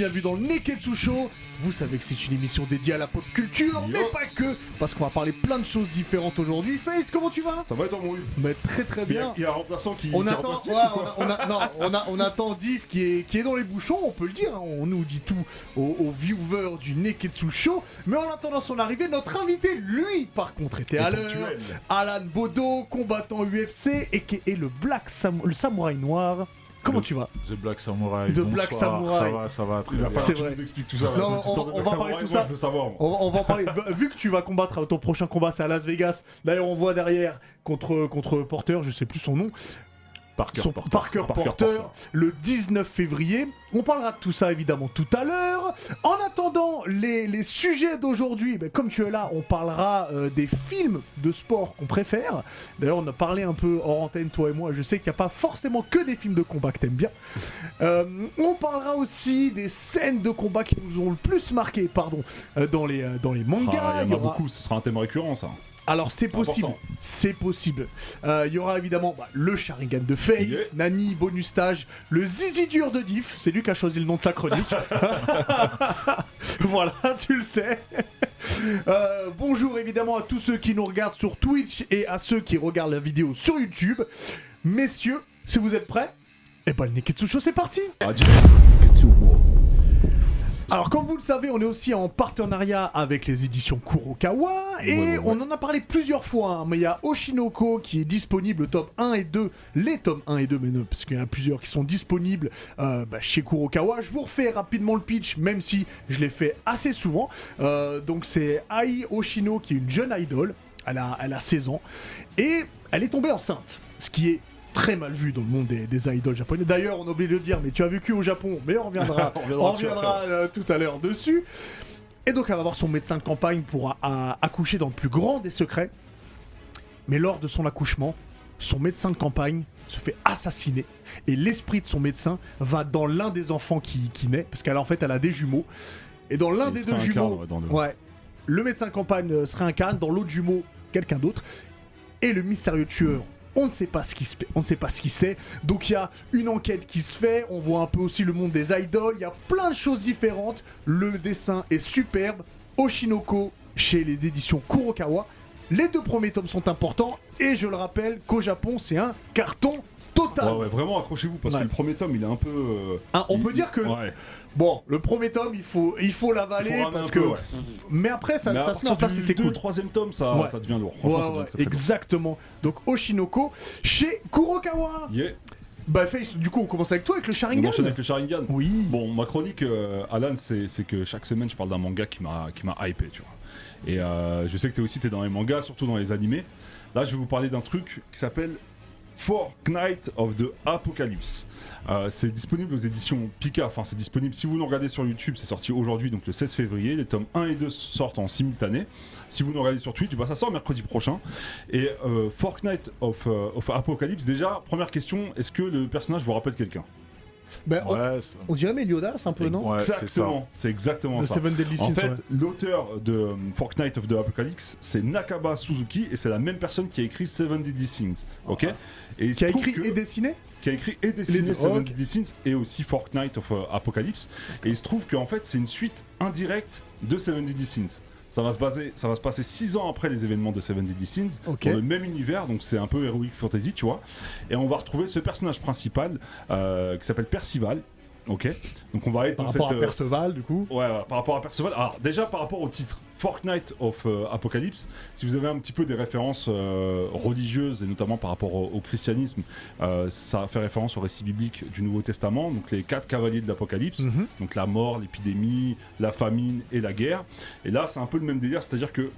Bienvenue dans le Neketsu Show. Vous savez que c'est une émission dédiée à la pop culture, mais pas que, parce qu'on va parler plein de choses différentes aujourd'hui. Face, comment tu vas? Ça va être en. Mais très très bien. il y a un remplaçant qui. On qui attend, ouais, on, a, on a- non, on, a- on attend Div qui est, qui est dans les bouchons, on peut le dire, hein, on nous dit tout aux, aux viewers du Neketsu Show. Mais en attendant son arrivée, notre invité, lui, par contre, était Et à l'heure. Alan Bodo, combattant UFC, et qui est le Black Sam- le samouraï noir. Comment Le- tu vas The Black Samurai. The Black Samurai. Ça va, ça va, très Il va bien. falloir C'est que tu vrai. nous expliques tout ça. Non, cette histoire on- de on Black va Samurai, parler tout moi, ça. Je veux savoir. moi. On, on va en parler. Vu que tu vas combattre ton prochain combat, c'est à Las Vegas. D'ailleurs, on voit derrière contre, contre Porter, je sais plus son nom, Parker, son Porter. Parker, Parker Porter, Porter. le 19 février. On parlera de tout ça évidemment tout à l'heure. En attendant, les, les sujets d'aujourd'hui, ben, comme tu es là, on parlera euh, des films de sport qu'on préfère. D'ailleurs, on a parlé un peu hors antenne, toi et moi. Je sais qu'il n'y a pas forcément que des films de combat que t'aimes bien. Euh, on parlera aussi des scènes de combat qui nous ont le plus marqué, pardon, euh, dans les, dans les mangas. Ah, Il y Il y en a aura- beaucoup, ce sera un thème récurrent ça. Alors c'est possible, c'est possible. Euh, Il y aura évidemment bah, le Sharingan de Face, Yeah. Nani, bonus stage, le Zizi dur de Diff, c'est lui qui a choisi le nom de sa chronique. voilà, tu le sais. Euh, bonjour évidemment à tous ceux qui nous regardent sur Twitch et à ceux qui regardent la vidéo sur YouTube. Messieurs, si vous êtes prêts, et ben le Neketsu Show c'est parti Ah, alors, comme vous le savez, on est aussi en partenariat avec les éditions Kurokawa et Ouais, ouais, ouais. on en a parlé plusieurs fois. hein, mais il y a Oshinoko qui est disponible, tome 1 et 2, les tomes 1 et 2, mais non, parce qu'il y en a plusieurs qui sont disponibles euh, bah, chez Kurokawa. Je vous refais rapidement le pitch, même si je l'ai fait assez souvent. Euh, donc, c'est Ai Oshino qui est une jeune idol. Elle a, elle a 16 ans et elle est tombée enceinte, ce qui est très mal vu dans le monde des, des idoles japonais. D'ailleurs, on a oublié de le dire, mais tu as vécu au Japon, mais on reviendra, On reviendra on reviendra euh, tout à l'heure dessus. Et donc, elle va voir son médecin de campagne pour a- a- accoucher dans le plus grand des secrets. Mais lors de son accouchement, son médecin de campagne se fait assassiner. Et l'esprit de son médecin va dans l'un des enfants qui, qui naît, parce qu'elle en fait, elle a des jumeaux. Et dans l'un des deux jumeaux, dans le- ouais, le médecin de campagne euh, se réincarne, dans l'autre jumeau, quelqu'un d'autre. Et le mystérieux tueur, on ne sait pas ce qui se on ne sait pas ce qui c'est. Donc il y a une enquête qui se fait, on voit un peu aussi le monde des idoles, il y a plein de choses différentes. Le dessin est superbe. Oshinoko chez les éditions Kurokawa. Les deux premiers tomes sont importants et je le rappelle qu'au Japon, c'est un carton total. Ouais, ouais, vraiment accrochez-vous parce Ouais. que le premier tome il est un peu. euh, Hein, on il- peut dire que Ouais. Bon, le premier tome, il faut il faut l'avaler Faut parce que peu, ouais. mais après ça, Mais à ça se met en place et c'est cool. troisième tome, ça, Ouais. ça devient lourd. Ouais, Franchement, ça ouais, devient très, exactement. Donc Oshinoko chez Kurokawa. Yeah. Bah Face, du coup on commence avec toi avec le On Sharingan. enchaîne avec le Sharingan. Oui. Bon, ma chronique, euh, Alan, c'est que chaque semaine, je parle d'un manga qui m'a qui m'a hypé, tu vois. Et euh, je sais que t'es aussi t'es dans les mangas, surtout dans les animés. Là, je vais vous parler d'un truc qui s'appelle Fortnite of the Apocalypse. Euh, c'est disponible aux éditions Pika. Enfin, c'est disponible si vous nous regardez sur YouTube. C'est sorti aujourd'hui, donc le 16 février. Les tomes 1 et 2 sortent en simultané. Si vous nous regardez sur Twitch, bah, ça sort mercredi prochain. Et euh, Fortnite of, euh, of Apocalypse, déjà, première question est-ce que le personnage vous rappelle quelqu'un? Ben, on, Ouais, on dirait Meliodas un peu, non ouais. Exactement, c'est exactement ça. Seven Deadly En Sins, fait, ouais. l'auteur de euh, Fortnite of the Apocalypse, c'est Nakaba Suzuki et c'est la même personne qui a écrit Seven Deadly Sins. Ok? Et qui a écrit que- et dessiné? qui a écrit et dessiné deux, Seven. Deadly Sins et aussi Fortnite of euh, Apocalypse. Et il se trouve qu'en fait, c'est une suite indirecte de Seven Deadly Sins. Ça va, se baser, ça va se passer 6 ans après les événements de Seven Deadly Sins, dans le même univers, donc c'est un peu Heroic Fantasy, tu vois. Et on va retrouver ce personnage principal euh, qui s'appelle Percival. Ok Donc on va être par dans rapport cette. à euh, Perceval du coup. Ouais, ouais, par rapport à Perceval. Alors, déjà par rapport au titre, Fortnite of euh, Apocalypse, si vous avez un petit peu des références euh, religieuses, et notamment par rapport au, au christianisme, euh, ça fait référence au récit biblique du Nouveau Testament, donc les quatre cavaliers de l'Apocalypse, Mhm. donc la mort, l'épidémie, la famine et la guerre. Et là, c'est un peu le même délire, c'est-à-dire que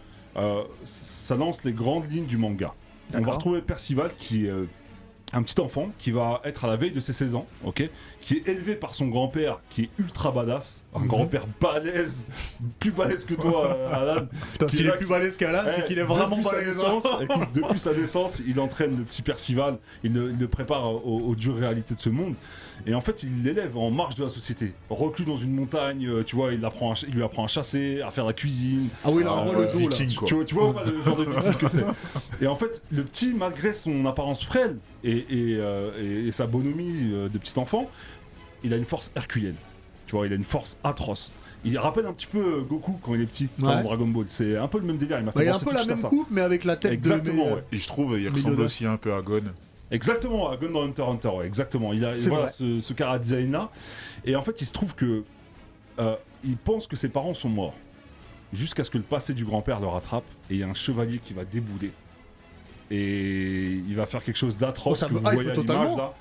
ça lance les grandes lignes du manga. On va retrouver Percival qui est un petit enfant qui va être à la veille de ses 16 ans, ok, qui est élevé par son grand-père qui est ultra badass, un Mhm. grand-père balèze, plus balèze que toi, euh, Alan. Putain, s'il est plus balèze qu'Alan, c'est Eh, qu'il est vraiment depuis sa balèze. naissance, écoute, depuis sa naissance, il entraîne le petit Percival, il le, il le prépare aux, aux dures réalités de ce monde, et en fait, il l'élève en marge de la société. Reclus dans une montagne, euh, tu vois, il, apprend à ch- il lui apprend à chasser, à faire la cuisine. Ah oui, là, on voit le dos là. viking, quoi. Tu vois, tu vois le genre de viking que c'est Et en fait, le petit, malgré son apparence frêle et, et, euh, et- et sa bonhomie euh, de petit enfant, il a une force herculienne. Tu vois, il a une force atroce. Il rappelle un petit peu euh, Goku quand il est petit, Ouais. dans Dragon Ball. C'est un peu le même délire. Il m'a fait Bah, il a un peu la même ça. coupe, mais avec la tête Exactement, de. mais, ouais. Et je trouve il ressemble aussi un peu à Gon. Exactement, à Gun dans Hunter x Hunter, ouais, exactement. Il a voilà, ce, ce cara. Et en fait, il se trouve que euh, il pense que ses parents sont morts. Jusqu'à ce que le passé du grand-père le rattrape et il y a un chevalier qui va débouler. Et il va faire quelque chose Oh, d'atroce ça que vous voyez à l'image là.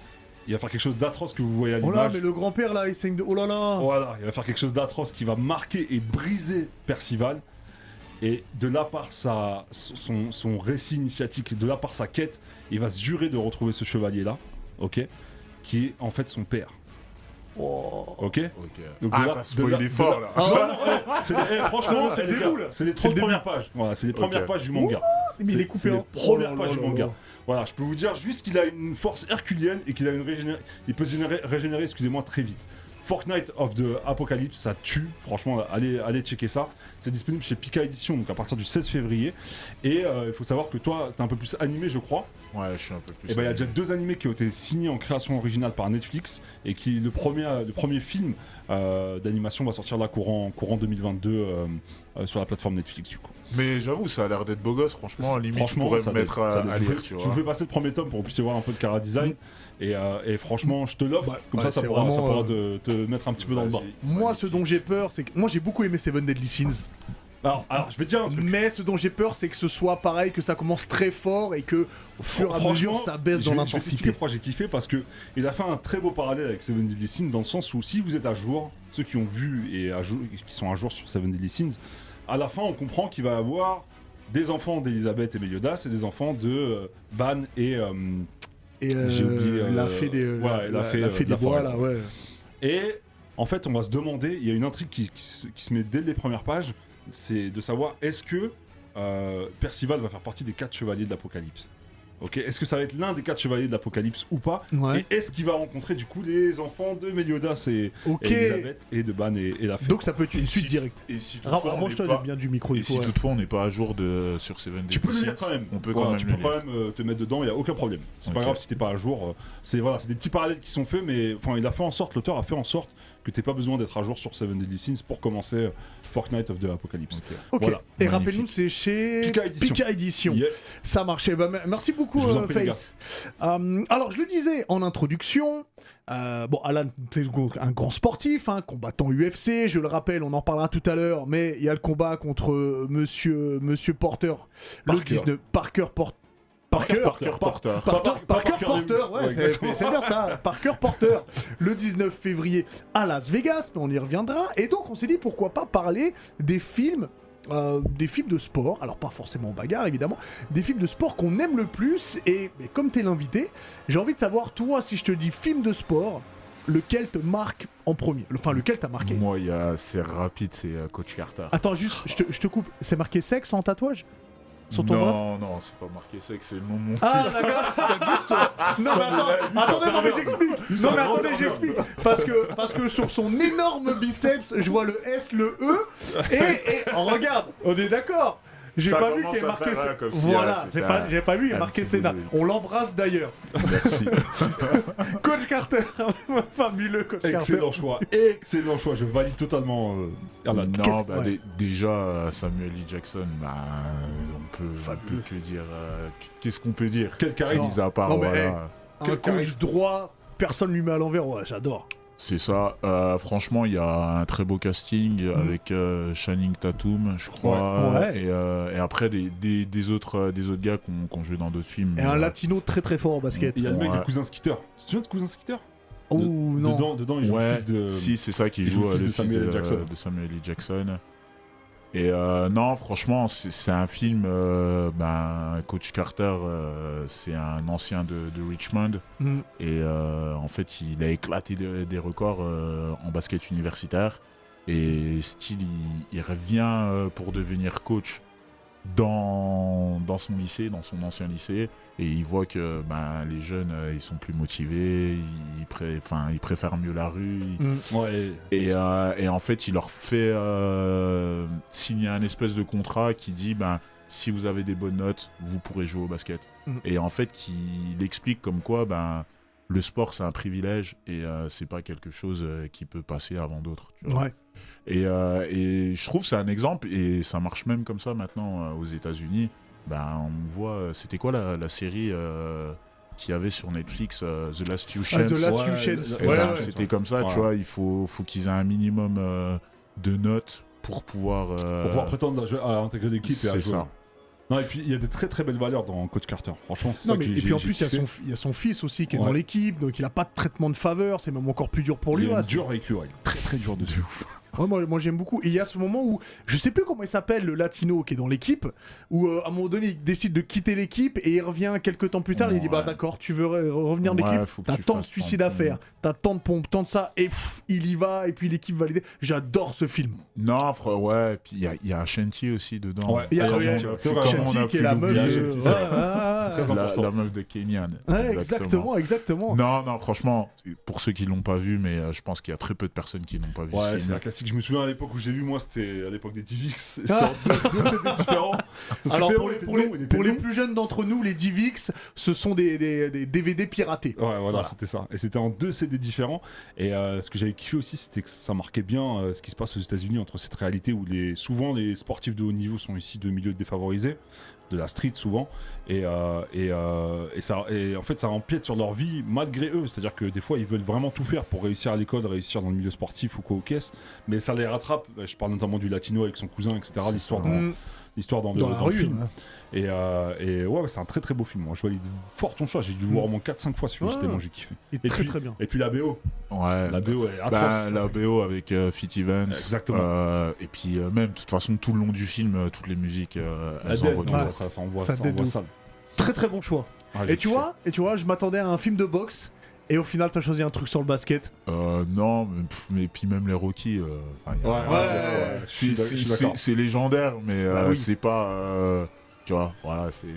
Il va faire quelque chose d'atroce que vous voyez à Oh là, l'image. mais le grand-père là, il saigne de. Oh là là Voilà, il va faire quelque chose d'atroce qui va marquer et briser Percival. Et de là par sa, son, son récit initiatique, de là par sa quête, il va se jurer de retrouver ce chevalier-là, ok Qui est en fait son père, Oh. ok Ok. Donc, ah, de là- de là- de fort là- là. Ah, Non, non, ouais, c'est des- eh, franchement, c'est c'est les c'est C'est 30 le premières pages. Voilà, c'est les premières pages du manga. Mais il est C'est- coupé en- premières Oh pages du manga. là. Voilà, je peux vous dire juste qu'il a une force herculienne et qu'il a une régéné- il peut se générer- régénérer, excusez-moi, très vite. Fortnite of the Apocalypse, ça tue. Franchement, allez, allez checker ça. C'est disponible chez Pika Edition, donc à partir du 16 février. Et euh, il faut savoir que toi, t'es un peu plus animé, je crois. Ouais, je suis un peu plus. Et ben, il y a déjà deux animés qui ont été signés en création originale par Netflix et qui le premier, le premier film euh, d'animation va sortir là courant, courant 2022 euh, euh, sur la plateforme Netflix du coup. Mais j'avoue, ça a l'air d'être beau gosse, franchement. Limite, franchement, je pourrais ça me mettre être- ça à, à je, lire, vous- je fais passer le premier tome pour que vous puissiez voir un peu de cara design. Et, euh, et franchement, je te l'offre. Bah, Comme ouais, ça, ça pourra, ça vraiment, pourra euh, te, te mettre un petit peu dans le bain. Moi, ce dont j'ai peur, c'est que. Moi, j'ai beaucoup aimé Seven Deadly Sins. Alors, alors, je vais te dire un truc. Mais ce dont j'ai peur, c'est que ce soit pareil, que ça commence très fort et que au fur et à mesure, ça baisse dans l'intensité. pourquoi j'ai kiffé parce que il a fait un très beau parallèle avec Seven Deadly Sins dans le sens où si vous êtes à jour, ceux qui ont vu et à jour, qui sont à jour sur Seven Deadly Sins, à la fin on comprend qu'il va y avoir des enfants d'Elisabeth et Meliodas et des enfants de euh, Ban et euh, Et euh, J'ai oublié, euh, la fée des, ouais, la fée, la euh, fée de des la bois, là, ouais. Et en fait, on va se demander, il y a une intrigue qui, qui se, qui se met dès les premières pages, c'est de savoir est-ce que euh, Percival va faire partie des quatre chevaliers de l'Apocalypse? Ok, est-ce que ça va être l'un des quatre chevaliers de l'Apocalypse ou pas? Ouais. Et est-ce qu'il va rencontrer du coup les enfants de Meliodas et, Ok. et Elisabeth et de Ban et, et la fée? Donc ça peut être une Et suite si- directe. Et si toutefois, on n'est Rapproche-toi pas- bien du micro, et si ouais. toutefois on n'est pas à jour de sur Seven Tu peux le lire quand même. On peut quand même tu peux quand même euh, te mettre dedans, il n'y a aucun problème. C'est pas grave si t'es pas à jour. euh, C'est voilà, c'est des petits parallèles qui sont faits, mais enfin, il a fait en sorte, l'auteur a fait en sorte que t'aies pas besoin d'être à jour sur Seven Deadly Sins pour commencer euh, Fortnite of the Apocalypse. Ok. Voilà. Et rappelle-nous, c'est chez Pika Édition. Édition. Yeah. Ça marchait. Bah, me- merci beaucoup, euh, prie, les Face. Euh, alors, je le disais en introduction. euh, bon, Alan, t'es un grand sportif, hein, combattant UFC, je le rappelle, on en parlera tout à l'heure, mais il y a le combat contre euh, Monsieur, Monsieur Porter, le Parker. 19 Parker Porter. Parker, Porter. Porter. Parker, Parker Parker Porter, ouais, c'est bien ça, Parker Porter, le 19 février à Las Vegas, mais on y reviendra. Et donc on s'est dit pourquoi pas parler des films, euh, des films de sport, alors pas forcément bagarre évidemment, des films de sport qu'on aime le plus. Et mais comme t'es l'invité, j'ai envie de savoir toi si je te dis film de sport, lequel te marque en premier, enfin lequel t'a marqué? Moi, il y a- c'est rapide, c'est euh, Coach Carter. Attends juste, je te, je te coupe, c'est marqué sexe en tatouage? Sur ton bras non, non, c'est pas marqué sexe, c'est le nom de mon Ah fils. d'accord Non mais attends, attendez, non mais j'explique. Non mais attendez, j'explique. Parce que, parce que sur son énorme biceps, je vois le S, le E, et, et oh, regarde, on est d'accord j'ai Ça pas vu qu'il y ait marqué faire, Sénat. comme si, Voilà, j'ai pas, un- j'ai pas vu, il y a un marqué Sénat. On l'embrasse d'ailleurs. Merci. Coach Carter, fabuleux Coach Carter. Excellent choix, excellent choix. Je valide totalement euh, Alan. non, Qu'est-ce- bah, ouais. dé- déjà, Samuel L. Jackson, bah, on peut, on Fabuleux. peut que dire. euh, Qu'est-ce qu'on peut dire? Quel charisme. Mis à part, Non, mais, voilà. Un Quel coach charisme. droit, personne lui met à l'envers, ouais, j'adore. C'est ça. Euh, franchement, il y a un très beau casting avec euh, Channing Tatum, je crois. Ouais. Ouais. Et, euh, et après, des, des, des autres, euh, des autres gars qui ont, qui ont joué dans d'autres films. Et un euh, latino très très fort en basket. Il y a le mec Ouais. de Cousin Skitter. Tu te souviens de Cousin Skitter Oh De- non. Dedans, dedans, il joue ouais, le fils de. si, c'est ça qui joue joue le fils le de Samuel L. de, Jackson. de Samuel L. Jackson. Et euh, non, franchement, c'est un film. euh, ben, Coach Carter, euh, c'est un ancien de, de Richmond. Mm. Et euh, en fait, il a éclaté des, des records en basket universitaire. Et style, il, il revient pour devenir coach dans, dans son lycée, dans son ancien lycée. Et il voit que ben, les jeunes, euh, ils sont plus motivés, ils, pré- ils préfèrent mieux la rue. ils- Mm. Ouais. et, euh, et en fait, il leur fait euh, signer un espèce de contrat qui dit ben, si vous avez des bonnes notes, vous pourrez jouer au basket. Mhm. Et en fait, il explique comme quoi ben, le sport, c'est un privilège et euh, c'est pas quelque chose euh, qui peut passer avant d'autres. Ouais. Et, euh, et je trouve que c'est un exemple et ça marche même comme ça maintenant euh, aux États-Unis. Ben, on voit, euh, c'était quoi la, la série euh, qu'il y avait sur Netflix, euh, The Last Few Ah, Last Chance. Et Ouais, ouais. C'était comme ça, tu vois. Il faut, faut qu'ils aient un minimum euh, de notes pour pouvoir. euh, Pour pouvoir prétendre à, intégrer l'équipe et à c'est jouer. ça. Non, et puis il y a des très très belles valeurs dans Coach Carter. Franchement, c'est Non, ça mais, que et puis en plus, il y, a son, il y a son fils aussi qui est Ouais. dans l'équipe, donc il a pas de traitement de faveur, c'est même encore plus dur pour lui. Il est ouais, dur avec lui, ouais. très très dur dessus. Ouais, moi, moi, j'aime beaucoup. Et il y a ce moment où, je sais plus comment il s'appelle, le latino qui est dans l'équipe, où euh, à un moment donné, il décide de quitter l'équipe et il revient quelques temps plus tard. et il dit Bah d'accord, tu veux re- revenir de Ouais, l'équipe? T'as tant de suicides à faire, t'as tant de pompes, tant de ça, et pff, il y va, et puis l'équipe validée. J'adore ce film. Non, frère, ouais. Puis il y a, il y a Shanti aussi dedans. Ouais, Il y a- Shanti. C'est qui est la meuf de. C'est la, important. la meuf de Kenyan. Ouais, exactement, exactement. Non, non, franchement, pour ceux qui l'ont pas vu, mais euh, je pense qu'il y a très peu de personnes qui n'ont pas vu Ouais, ce c'est classique. Je me souviens à l'époque où j'ai vu, moi, c'était à l'époque des DivX. C'était en deux, que Alors pour les, était pour les- long, il était pour les long. plus jeunes d'entre nous, les Divix, ce sont des, des- des DVD piratés. Ouais, voilà, Voilà. c'était ça. Et c'était en deux CD différents. Et euh, ce que j'avais kiffé aussi, c'était que ça marquait bien euh, ce qui se passe aux États-Unis entre cette réalité où les, souvent les sportifs de haut niveau sont ici de milieux défavorisés, de la street souvent, et, euh, et, euh, et ça, et en fait ça empiète sur leur vie malgré eux. C'est-à-dire que des fois ils veulent vraiment tout faire pour réussir à l'école, réussir dans le milieu sportif ou quoi aux caisses, mais ça les rattrape. Je parle notamment du latino avec son cousin, etc. L'histoire Mm, l'histoire dans, le, dans la dans le film. ouais. Et, euh, et ouais, c'est un très très beau film. Moi, je valide fort ton choix. J'ai dû le voir au moins 4-5 fois celui-là, Ouais. tellement j'ai kiffé. Et Et très puis- très bien. Et puis la BO. Ouais. La BO est atroce. Bah, la BO avec euh, Fit Evans. Exactement. Euh, et puis euh, même, de toute façon, tout le long du film, euh, toutes les musiques, euh, elles dead, Ouais. ça, ça, ça envoie, Ça ça envoie sale. Très très bon choix. Ah, Et tu vois, et tu vois, je m'attendais à un film de boxe. Et au final, t'as choisi un truc sur le basket. Euh, non, mais, pff, mais puis même les Rocky. euh, enfin, y a- Ouais, ouais, Ouais, ouais, je suis C'est- d'ac- je suis c'est d'accord. c'est légendaire, mais euh, Bah oui. c'est pas. euh, tu vois, voilà, c'est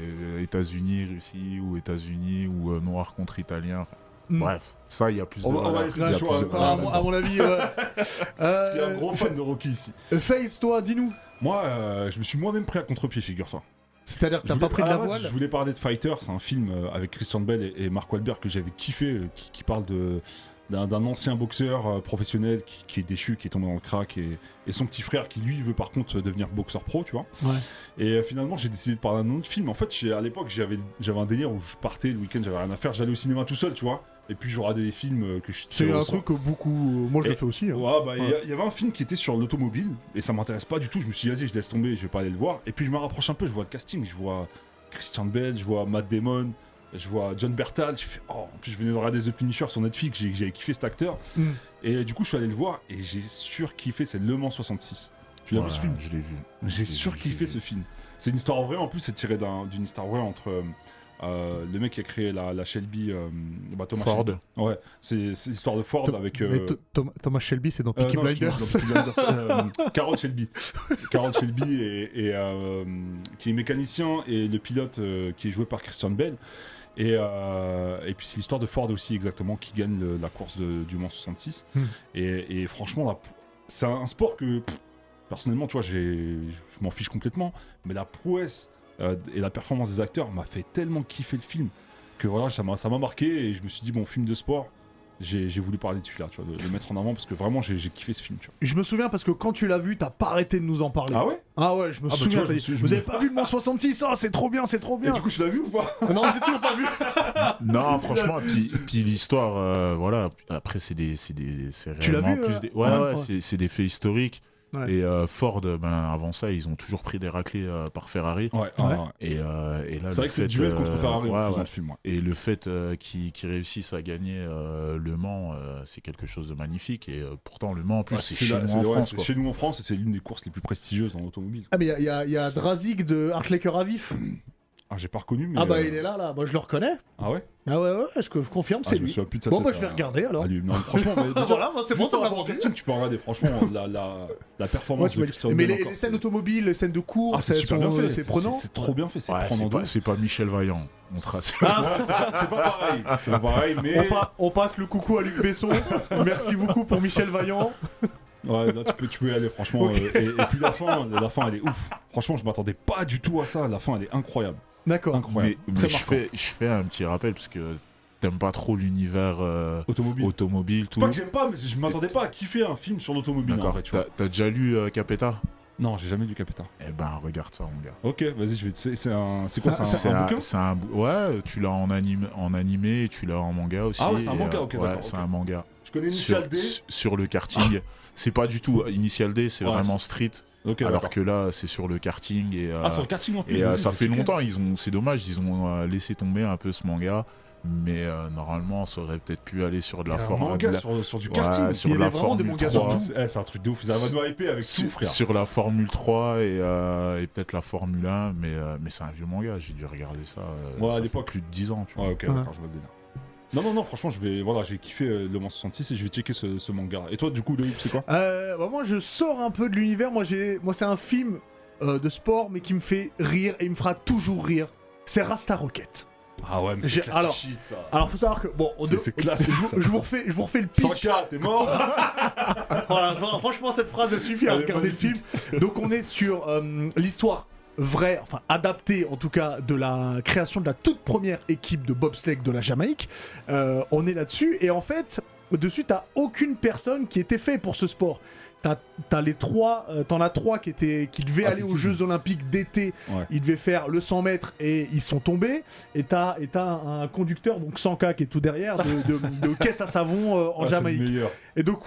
États-Unis, Russie, ou États-Unis, ou euh, Noir contre Italien. enfin, Mm. Bref, ça, il y a plus de. On va- on va valeur. laisser Il y a ça plus sur de un- valeur à, mon, à mon avis. Parce qu'il y a un Euh, gros fan de Rocky ici. Fa- Face, toi, dis-nous. Moi, euh, je me suis moi-même pris à contre-pied, figure-toi. C'est-à-dire que t'as pas pris de la voile Je voulais parler de Fighter, c'est un film euh, avec Christian Bell et, et Mark Wahlberg que j'avais kiffé, euh, qui, qui parle de d'un ancien boxeur euh, professionnel qui, qui est déchu, qui est tombé dans le crack, et, et son petit frère qui lui veut par contre devenir boxeur pro, tu vois. Ouais. Et finalement, j'ai décidé de parler d'un autre film. En fait, à l'époque, j'avais j'avais un délire où je partais le week-end, j'avais rien à faire, j'allais au cinéma tout seul, tu vois. Et puis je regardais des films euh, que je C'est un truc que beaucoup. euh, Moi, je le Et- fais aussi. hein. Ouais, bah, il y avait un film qui était sur l'automobile et ça m'intéresse pas du tout. Je me suis dit, vas-y, je laisse tomber, je vais pas aller le voir. Et puis je me rapproche un peu, je vois le casting, je vois Christian Bell, je vois Matt Damon, je vois John Bertal. Je fais, oh, en plus, je venais de regarder The Punisher sur Netflix, j'avais kiffé cet acteur. Mm. Et du coup, je suis allé le voir et j'ai surkiffé, c'est Le Mans 66. Tu l'as Ouais, vu ce film Je l'ai vu. J'ai surkiffé ce film. C'est une histoire vraie, en plus, c'est tiré d'un- d'une histoire vraie entre. euh, euh, le mec qui a créé la, la Shelby, euh, bah, Thomas Ford. Shelby. Ouais, c'est l'histoire de Ford avec. euh, Th- Thomas Shelby, c'est dans Peaky Blinders. c'est dans Peaky Blinders, euh, Carol Shelby. Carol Shelby et, et, qui est mécanicien et le pilote qui est joué par Christian Bell. Et, et puis c'est l'histoire de Ford aussi exactement qui gagne le- la course de- du Mans 66. Hmm. Et, et franchement, c'est un sport que pff, personnellement, tu vois, je m'en fiche complètement. Mais la prouesse euh, et la performance des acteurs m'a fait tellement kiffer le film que voilà, ça m'a ça m'a marqué et je me suis dit bon film de sport. J'ai j'ai voulu parler de celui-là, tu vois, de le mettre en avant parce que vraiment j'ai j'ai kiffé ce film, tu vois. Je me souviens parce que quand tu l'as vu, t'as pas arrêté de nous en parler. Ah ouais? Ah ouais, je me Ah bah, tu souviens. vois, je me suis- je Vous me- avez pas vu le Mans 66 Oh, c'est trop bien, c'est trop Et bien. du coup, tu l'as vu ou pas? Non, j'ai toujours pas vu. Non, franchement, puis, puis l'histoire, euh, voilà. Après, c'est des, c'est des, c'est Tu l'as vu, plus euh, des, ouais, ouais, ouais, ouais. c'est- c'est des faits historiques. Ouais. Et euh, Ford, ben avant ça, ils ont toujours pris des raclés euh, par Ferrari. Ouais, ouais. Et, euh, et là, C'est le vrai que c'est fait, duel contre euh, Ferrari ouais, en le film, ouais. Et le fait euh, qu'ils qu'ils réussissent à gagner euh, Le Mans, euh, c'est quelque chose de magnifique. Et euh, pourtant, Le Mans, en plus, Ouais, c'est c'est chez la- nous c'est- en ouais, France. c'est quoi. chez nous en France et c'est l'une des courses les plus prestigieuses dans l'automobile. Ah, mais il y a, y a- y a Drazik de Hartlecker à vif. Ah, j'ai pas reconnu, mais. Ah, bah euh, il est là, là. Moi, je le reconnais. Ah ouais? Ah, ouais, ouais, je, je confirme, Ah, c'est je me lui. souviens plus de sa Bon, tête, bah, je vais euh, regarder alors. lui. Non, franchement, mais déjà, voilà, c'est bon, ça m'a casting, tu peux regarder. Franchement, la, la, la Ouais, performance tu de Christian mais les, encore, les scènes c'est- automobiles, les scènes de Ah, course, c'est elles super sont- bien fait. c'est prenant. C'est c'est trop bien fait. C'est Ouais, prenant c'est pas, c'est pas Michel Vaillant. On trace. Ah, Ouais, c'est pas, c'est pareil. C'est pas pareil, mais. on, pa- on passe le coucou à Luc Besson. Merci beaucoup pour Michel Vaillant. Ouais, là, tu peux, tu peux y aller, franchement. Ok. euh, et, et puis la fin, la fin, elle est ouf. Franchement, je m'attendais pas du tout à ça. La fin, elle est incroyable. D'accord. Incroyable. Mais, Très mais je, marquant. fais, je fais un petit rappel parce que t'aimes pas trop l'univers euh, Automobile. automobile, C'est tout. pas que j'aime pas, mais je m'attendais pas à kiffer un film sur l'automobile en D'accord. vrai, tu T'as vois. t'as déjà lu euh, Capeta Non, j'ai jamais du Capeta. Eh ben, regarde ça, mon gars. Ok, vas-y, je vais. te- C'est c'est un. C'est quoi Ça- C'est un, un bouquin? c'est un bou- Ouais, tu l'as en, anime, en animé et tu l'as en manga aussi. Ah ouais, c'est un manga, euh, ok, Ouais, d'accord, c'est un manga. Je connais Sur, Initial D. sur le karting. C'est pas du tout Initial D, c'est Ouais, vraiment street. Ok, alors que là, c'est sur le karting. Et, euh, Ah, sur le karting en plus. et euh, ça fait longtemps, ils ont, c'est dommage, ils ont euh, laissé tomber un peu ce manga. Mais euh, normalement, ça aurait peut-être pu aller sur de la forme. manga la- sur, sur du Ouais, karting. sur Il y la des Formule mangas 3. sur C'est eh, c'est un truc de ouf. Ça va nous hyper avec tout, sur, frère. sur la Formule 3 et, euh, et peut-être la Formule 1, mais, euh, mais c'est un vieux manga, j'ai dû regarder ça. euh, Ouais, à ça l'époque. Plus de 10 ans, tu vois. Ouais, ok, d'accord, je vois le délire. Non, non, non, franchement, je vais. Voilà, j'ai kiffé euh, Le Mans 66 et je vais checker ce, ce manga. Et toi, du coup, Loïc, c'est quoi Euh, bah, moi, je sors un peu de l'univers. Moi, j'ai, moi, c'est un film euh, de sport, mais qui me fait rire et il me fera toujours rire. C'est Rasta Rocket. Ah ouais, mais J'ai- c'est alors- shit, ça. Alors, faut savoir que bon, on C'est- de- c'est classique, Je, vous- ça. je vous refais, je vous refais le pitch. 100K, t'es mort Voilà, fr- franchement, cette phrase elle suffit à Elle est regarder le film. Donc, on est sur euh, l'histoire vraie, enfin adaptée en tout cas, de la création de la toute première équipe de bobsleigh de la Jamaïque. Euh, on est là-dessus et en fait, dessus, t'as aucune personne qui était fait pour ce sport. T'as, t'as les trois, euh, t'en as trois qui étaient, qui devaient aller aux. Jeux Olympiques d'été. Ouais. Ils devaient faire le 100 mètres et ils sont tombés. Et t'as, et t'as un, un conducteur, donc 100K qui est tout derrière, de, de- de caisse à savon euh, en Ah, Jamaïque. Et donc,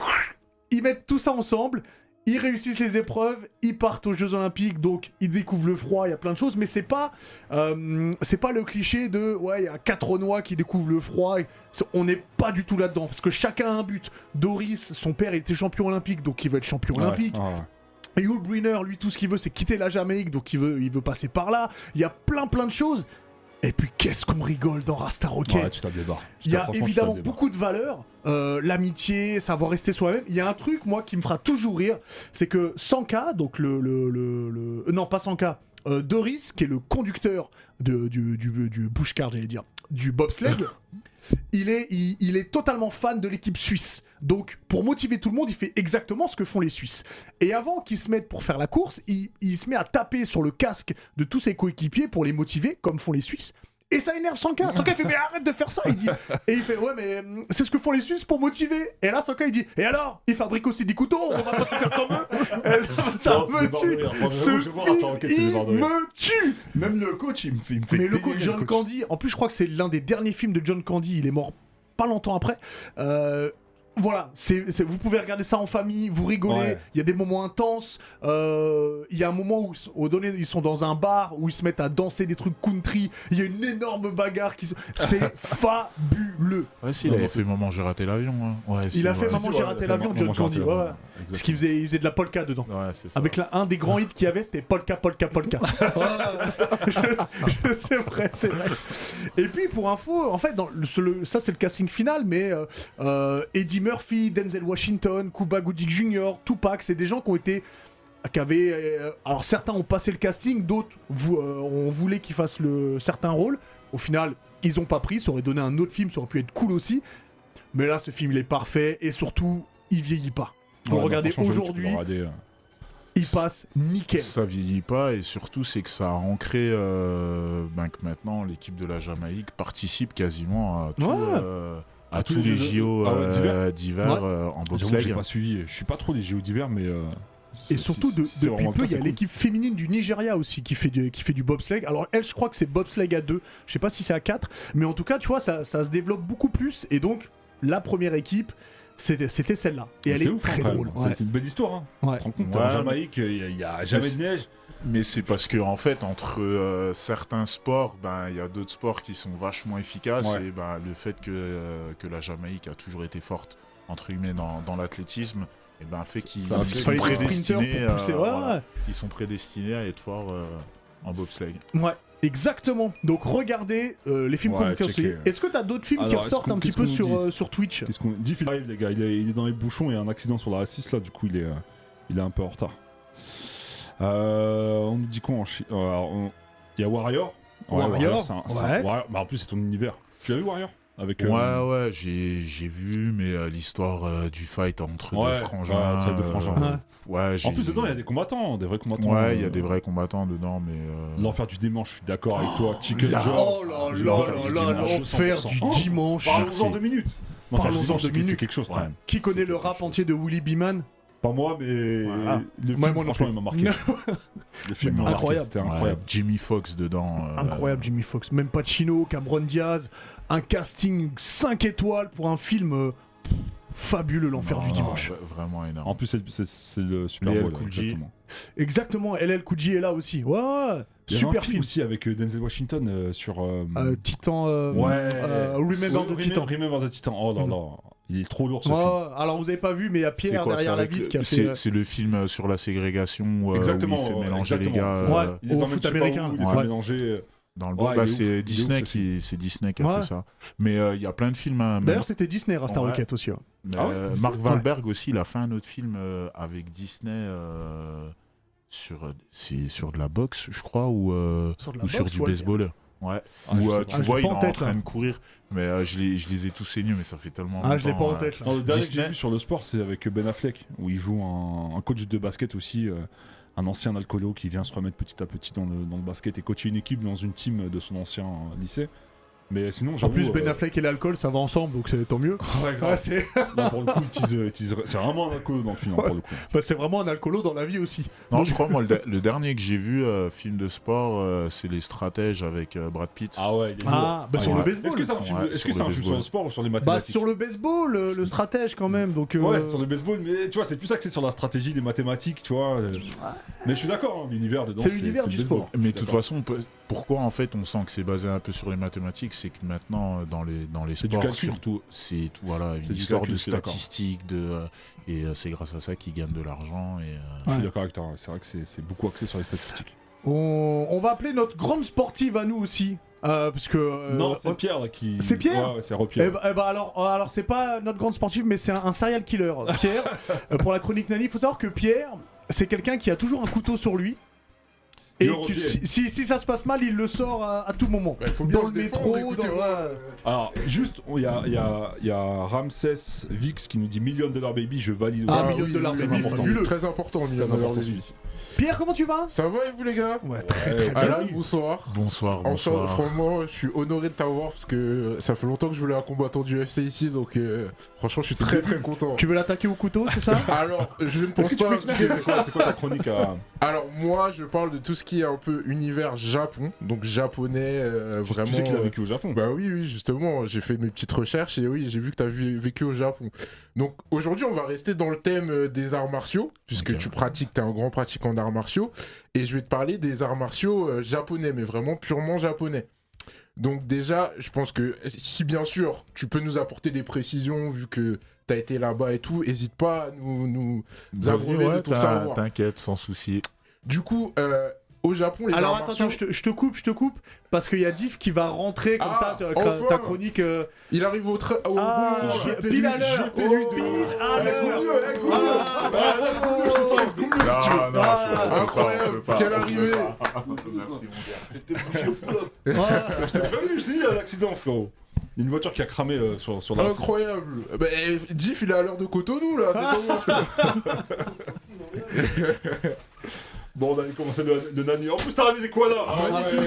ils mettent tout ça ensemble. Ils réussissent les épreuves, ils partent aux Jeux Olympiques, donc ils découvrent le froid, il y a plein de choses, mais c'est pas, euh, c'est pas le cliché de ouais, il y a quatre Renois qui découvrent le froid. et on n'est pas du tout là-dedans, parce que chacun a un but. Doris, son père, il était champion olympique, donc il veut être champion Ouais, olympique. ouais. Et Yul Brynner, lui, tout ce qu'il veut, c'est quitter la Jamaïque, donc il veut, il veut passer par là. Il y a plein, plein de choses. Et puis, qu'est-ce qu'on rigole dans Rasta Rocket Ouais, tu tapes des barres. Tu il y a évidemment beaucoup de valeurs, euh, l'amitié, savoir rester soi-même. Il y a un truc, moi, qui me fera toujours rire, c'est que Sanka, donc le, le, le- le- non pas Sanka, euh, Doris, qui est le conducteur de, du, du, du pushcar, j'allais dire, du bobsleigh, il est, il, il est totalement fan de l'équipe suisse. Donc, pour motiver tout le monde, il fait exactement ce que font les Suisses. Et avant qu'ils se mettent pour faire la course, il, il se met à taper sur le casque de tous ses coéquipiers pour les motiver, comme font les Suisses. Et ça énerve Sanka. Sanka il fait mais arrête de faire ça. Il dit et il fait ouais mais hum, c'est ce que font les Suisses pour motiver. Et là Sanka il dit et alors? Ils fabriquent aussi des couteaux. On va pas tout faire comme eux. Ça Non, me tue. Ce film, il rire. me tue. Même le coach, il me fait, il me fait Mais le coach John Candy, en plus je crois que c'est l'un des derniers films de John Candy, il est mort pas longtemps après. Euh, voilà, c'est, c'est- vous pouvez regarder ça en famille, vous rigolez, Ouais. il y a des moments intenses, euh, il y a un moment où au donné ils sont dans un bar où ils se mettent à danser des trucs country, il y a une énorme bagarre qui se... C'est fabuleux Ouais, si, il Non, avait non, fait Maman, j'ai raté l'avion. hein. Ouais, si, Il a ouais. fait Maman, j'ai raté il a fait l'avion, John Candy, l'avion. ouais, ouais. Parce qu'il faisait, il faisait de la polka dedans. Ouais, c'est ça. Avec la- un des grands hits qu'il y avait, c'était Polka, Polka, Polka. Je- je- c'est vrai, c'est vrai. Et puis pour info, en fait, dans le, ce- le- ça c'est le casting final, mais euh, euh, Eddie Murphy, Denzel Washington, Cuba Gooding Jr., Tupac, c'est des gens qui ont été qui avaient, euh, alors certains ont passé le casting, d'autres vou- euh, on voulait qu'ils fassent le certains rôles. Au final, ils ont pas pris, ça aurait donné un autre film, ça aurait pu être cool aussi. Mais là, ce film il est parfait et surtout, il vieillit pas. Vous regardez aujourd'hui, euh. il passe nickel. Ça vieillit pas et surtout c'est que ça a ancré euh, ben, que maintenant l'équipe de la Jamaïque participe quasiment à, tout, Ouais. euh, à À tous tous les JO Ah euh, d'hiver Ouais. euh, en bobsleigh. j'ai pas suivi. Je suis pas trop les JO d'hiver, mais. euh, Et surtout, de- depuis peu, il y a l'équipe féminine du Nigeria aussi qui fait du, qui fait du bobsleigh. Alors, elle, je crois que c'est bobsleigh à 2. Je sais pas si c'est à 4. Mais en tout cas, tu vois, ça, ça se développe beaucoup plus. Et donc, la première équipe, c'était c'était celle-là. Et elle C'est est, ouf, hein, très drôle. Ouais. C'est- une belle histoire. Hein. Ouais. Tu te rends compte, Ouais, en Jamaïque, il n'y a, jamais Mais de neige. Mais c'est parce que en fait entre euh, certains sports, ben il y a d'autres sports qui sont vachement efficaces Ouais. et ben le fait que, euh, que la Jamaïque a toujours été forte entre guillemets dans, dans l'athlétisme, et ben fait qu'ils sont prédestinés, sprinters pour pousser. euh, Ouais, voilà. ils sont prédestinés à être forts euh, en bobsleigh. ouais. Exactement. Donc, regardez euh, les films qu'on Ouais, vous conseille. checker. Est-ce que t'as d'autres films qui Alors, ressortent qu'on- un petit peu qu'on sur, euh, sur Twitch Qu'est-ce qu'on dit? Phil arrive, les gars. Il est, il est dans les bouchons. Il y a un accident sur la A6 là. Du coup, il est, euh, il est un peu en retard. Euh, on nous dit quoi en chi- euh, alors, on- Il y a Warrior. Ouais, Warrior, c'est un- c'est un- ouais. Warrior. Bah, en plus, c'est ton univers. Tu l'as vu Warrior? Avec. euh, Ouais, ouais, j'ai j'ai vu, mais euh, l'histoire euh, du fight entre Ouais, deux frangins. ouais, deux frangins, euh, ouais, j'ai- En plus, dedans, il y a des combattants, des vrais combattants. Ouais, il y a des vrais combattants dedans, mais. euh, L'enfer du dimanche, je suis d'accord avec toi. Chicken là- Joe. Oh là là l'enfer là du là, dimanche, l'enfer 100%. du dimanche. Parlons-en deux minutes. Parlons-en deux c'est- c'est minutes. quelque chose quand Ouais. même. Qui connaît le rap entier de Willy Beeman? Pas moi, mais Voilà. le Moi, film, moi franchement, il m'a marqué. Le film m'a Incroyable. marqué, c'était ouais, incroyable. Jimmy Fox dedans. euh, Incroyable Jimmy Fox. Même Pacino, Cameron Diaz. Un casting 5 étoiles pour un film euh, pff, fabuleux, l'enfer du non, dimanche. Vraiment énorme. En plus, c'est- c'est c'est le Super Bowl. Exactement. Exactement, LL J est là aussi. Ouais, ouais. Il y avait Super un film film. aussi avec euh, Denzel Washington euh, sur. euh, Euh, Titan. euh, Ouais. euh, Remember the Remember- Titan. Remember the Titan. Oh là là. Il est trop lourd ce Ouais, film. alors vous avez pas vu, mais il y a Pierre quoi, derrière la vitre qui a c'est- fait. euh, C'est le film euh, sur la ségrégation où, euh, Exactement. où il fait mélanger les exactement, gars. euh. Ouais, Il les au emmène foot pas où, américain. Il Ouais. fait mélanger. Dans le Ouais, bah, c'est Disney qui c'est Disney qui a Ouais. fait ça. Mais euh, il y a plein de films. hein, D'ailleurs, c'était Disney, Rasta Ouais. Rocket aussi. ouais. Ah Euh. Mark Wahlberg aussi, il a fait un autre film euh, avec Disney euh, sur c'est sur de la boxe, je crois, ou, euh, Sur du ouais. baseball. Ouais. Ah, Où euh, tu Ah, vois, il est en train là. de courir, mais euh, je, les, je les ai tous saignés, mais ça fait tellement Ah, je l'ai pas en tête là. Non, le dernier que j'ai vu sur le sport, c'est avec Ben Affleck, où il joue un, un coach de basket aussi, euh, un ancien alcoolo qui vient se remettre petit à petit dans le, dans le basket et coacher une équipe dans une team de son ancien euh, lycée. Mais sinon, En plus, Ben euh, Affleck et l'alcool, ça va ensemble, donc c'est tant mieux. ouais, grave. Ouais, c'est pour le coup, il tease- il tease- c'est vraiment un alcoolo dans le film, hein, pour le coup. bah, c'est vraiment un alcoolo dans la vie aussi. Non, je crois, moi, le, le dernier que j'ai vu, euh, film de sport, euh, c'est Les Stratèges avec euh, Brad Pitt. Ah ouais, il est Ah, bah, sur ouais. le baseball. Est-ce que c'est un film, Ouais, est-ce sur que c'est le un film sur baseball. le sport ou sur les Bah, mathématiques sur le baseball, le, le stratège quand même. Donc, euh, Ouais, sur le baseball, mais tu vois, c'est plus ça que c'est sur la stratégie, les mathématiques, tu vois. euh. Mais je suis d'accord, hein, l'univers dedans, C'est c'est l'univers c'est du le baseball. sport. Mais de toute façon, on peut- pourquoi en fait on sent que c'est basé un peu sur les mathématiques C'est que maintenant, euh, dans les, dans les C'est du sports, surtout, c'est tout, voilà, C'est une histoire calcul, de statistiques, de, euh, et euh, c'est grâce à ça qu'ils gagnent de l'argent. Et, Je suis d'accord avec toi, c'est vrai que c'est c'est beaucoup axé sur les statistiques. on, on va appeler notre grande sportive à nous aussi. euh, parce que. euh, non, on- c'est Pierre qui. C'est Pierre Ouais, ouais, c'est Eh Repierre. bah, eh bah alors, euh, alors c'est pas notre grande sportive, mais c'est un, un serial killer. Pierre, pour la chronique Nani, il faut savoir que Pierre, c'est quelqu'un qui a toujours un couteau sur lui. Et Pierre. si, si- si ça se passe mal, il le sort à, à tout moment. Bah, il faut bien dans le défendre, métro, dans. ouais. euh, Alors, juste, il y a, y, a, y a Ramsès Vix qui nous dit Million Dollar Baby, je valide Ah, aussi. million de dollars, très baby, important. Très important, million Très de dollars, important baby. celui-ci. Pierre, comment tu vas? Ça va et vous les gars? Ouais, très, très Alan, bien. bonsoir. Bonsoir, Enfin, bonsoir. franchement, je suis honoré de t'avoir parce que ça fait longtemps que je voulais un combattant du UFC ici, donc euh, franchement, je suis très très content. Tu veux l'attaquer au couteau, c'est ça? Alors, je ne pense que pas. expliquer c'est quoi, ta chronique à... Alors, moi, je parle de tout ce qui est un peu univers Japon, donc japonais, euh, Tu, vraiment. tu sais qu'il a euh, vécu au Japon Bah oui, oui, justement, j'ai fait mes petites recherches et oui, j'ai vu que tu as vécu au Japon. Donc aujourd'hui, on va rester dans le thème euh, des arts martiaux, puisque tu pratiques, tu es un grand pratiquant d'arts martiaux, et je vais te parler des arts martiaux euh, japonais, mais vraiment purement japonais. Donc déjà, je pense que si bien sûr, tu peux nous apporter des précisions, vu que tu as été là-bas et tout, n'hésite pas à nous... nous... Abreuver de ton savoir. T'inquiète, sans souci. Du coup, euh, au Japon, les Alors arts attention, martiaux, je te, je te coupe, je te coupe, parce qu'il y a Diff qui va rentrer comme Ah, ça, ta, enfin. ta chronique. euh, il arrive au, tra- au Ah, bon moment. je- Jetez-lui- pile à l'heure. Oh, Eh, eh. Ah, Ah, je pas, pas, Incroyable, pas, quelle arrivée. pas. Merci, mon gars. ah. Je t'ai prévenu, je t'ai dit, il y a un accident, frérot. Il y a une voiture qui a cramé euh, sur, sur la... Incroyable Bah, eh, Diff, il est à l'heure de Cotonou, là c'est comment Bon, on allait commencer le, le nani. En plus, t'as ramené des koalas Ah, magnifique.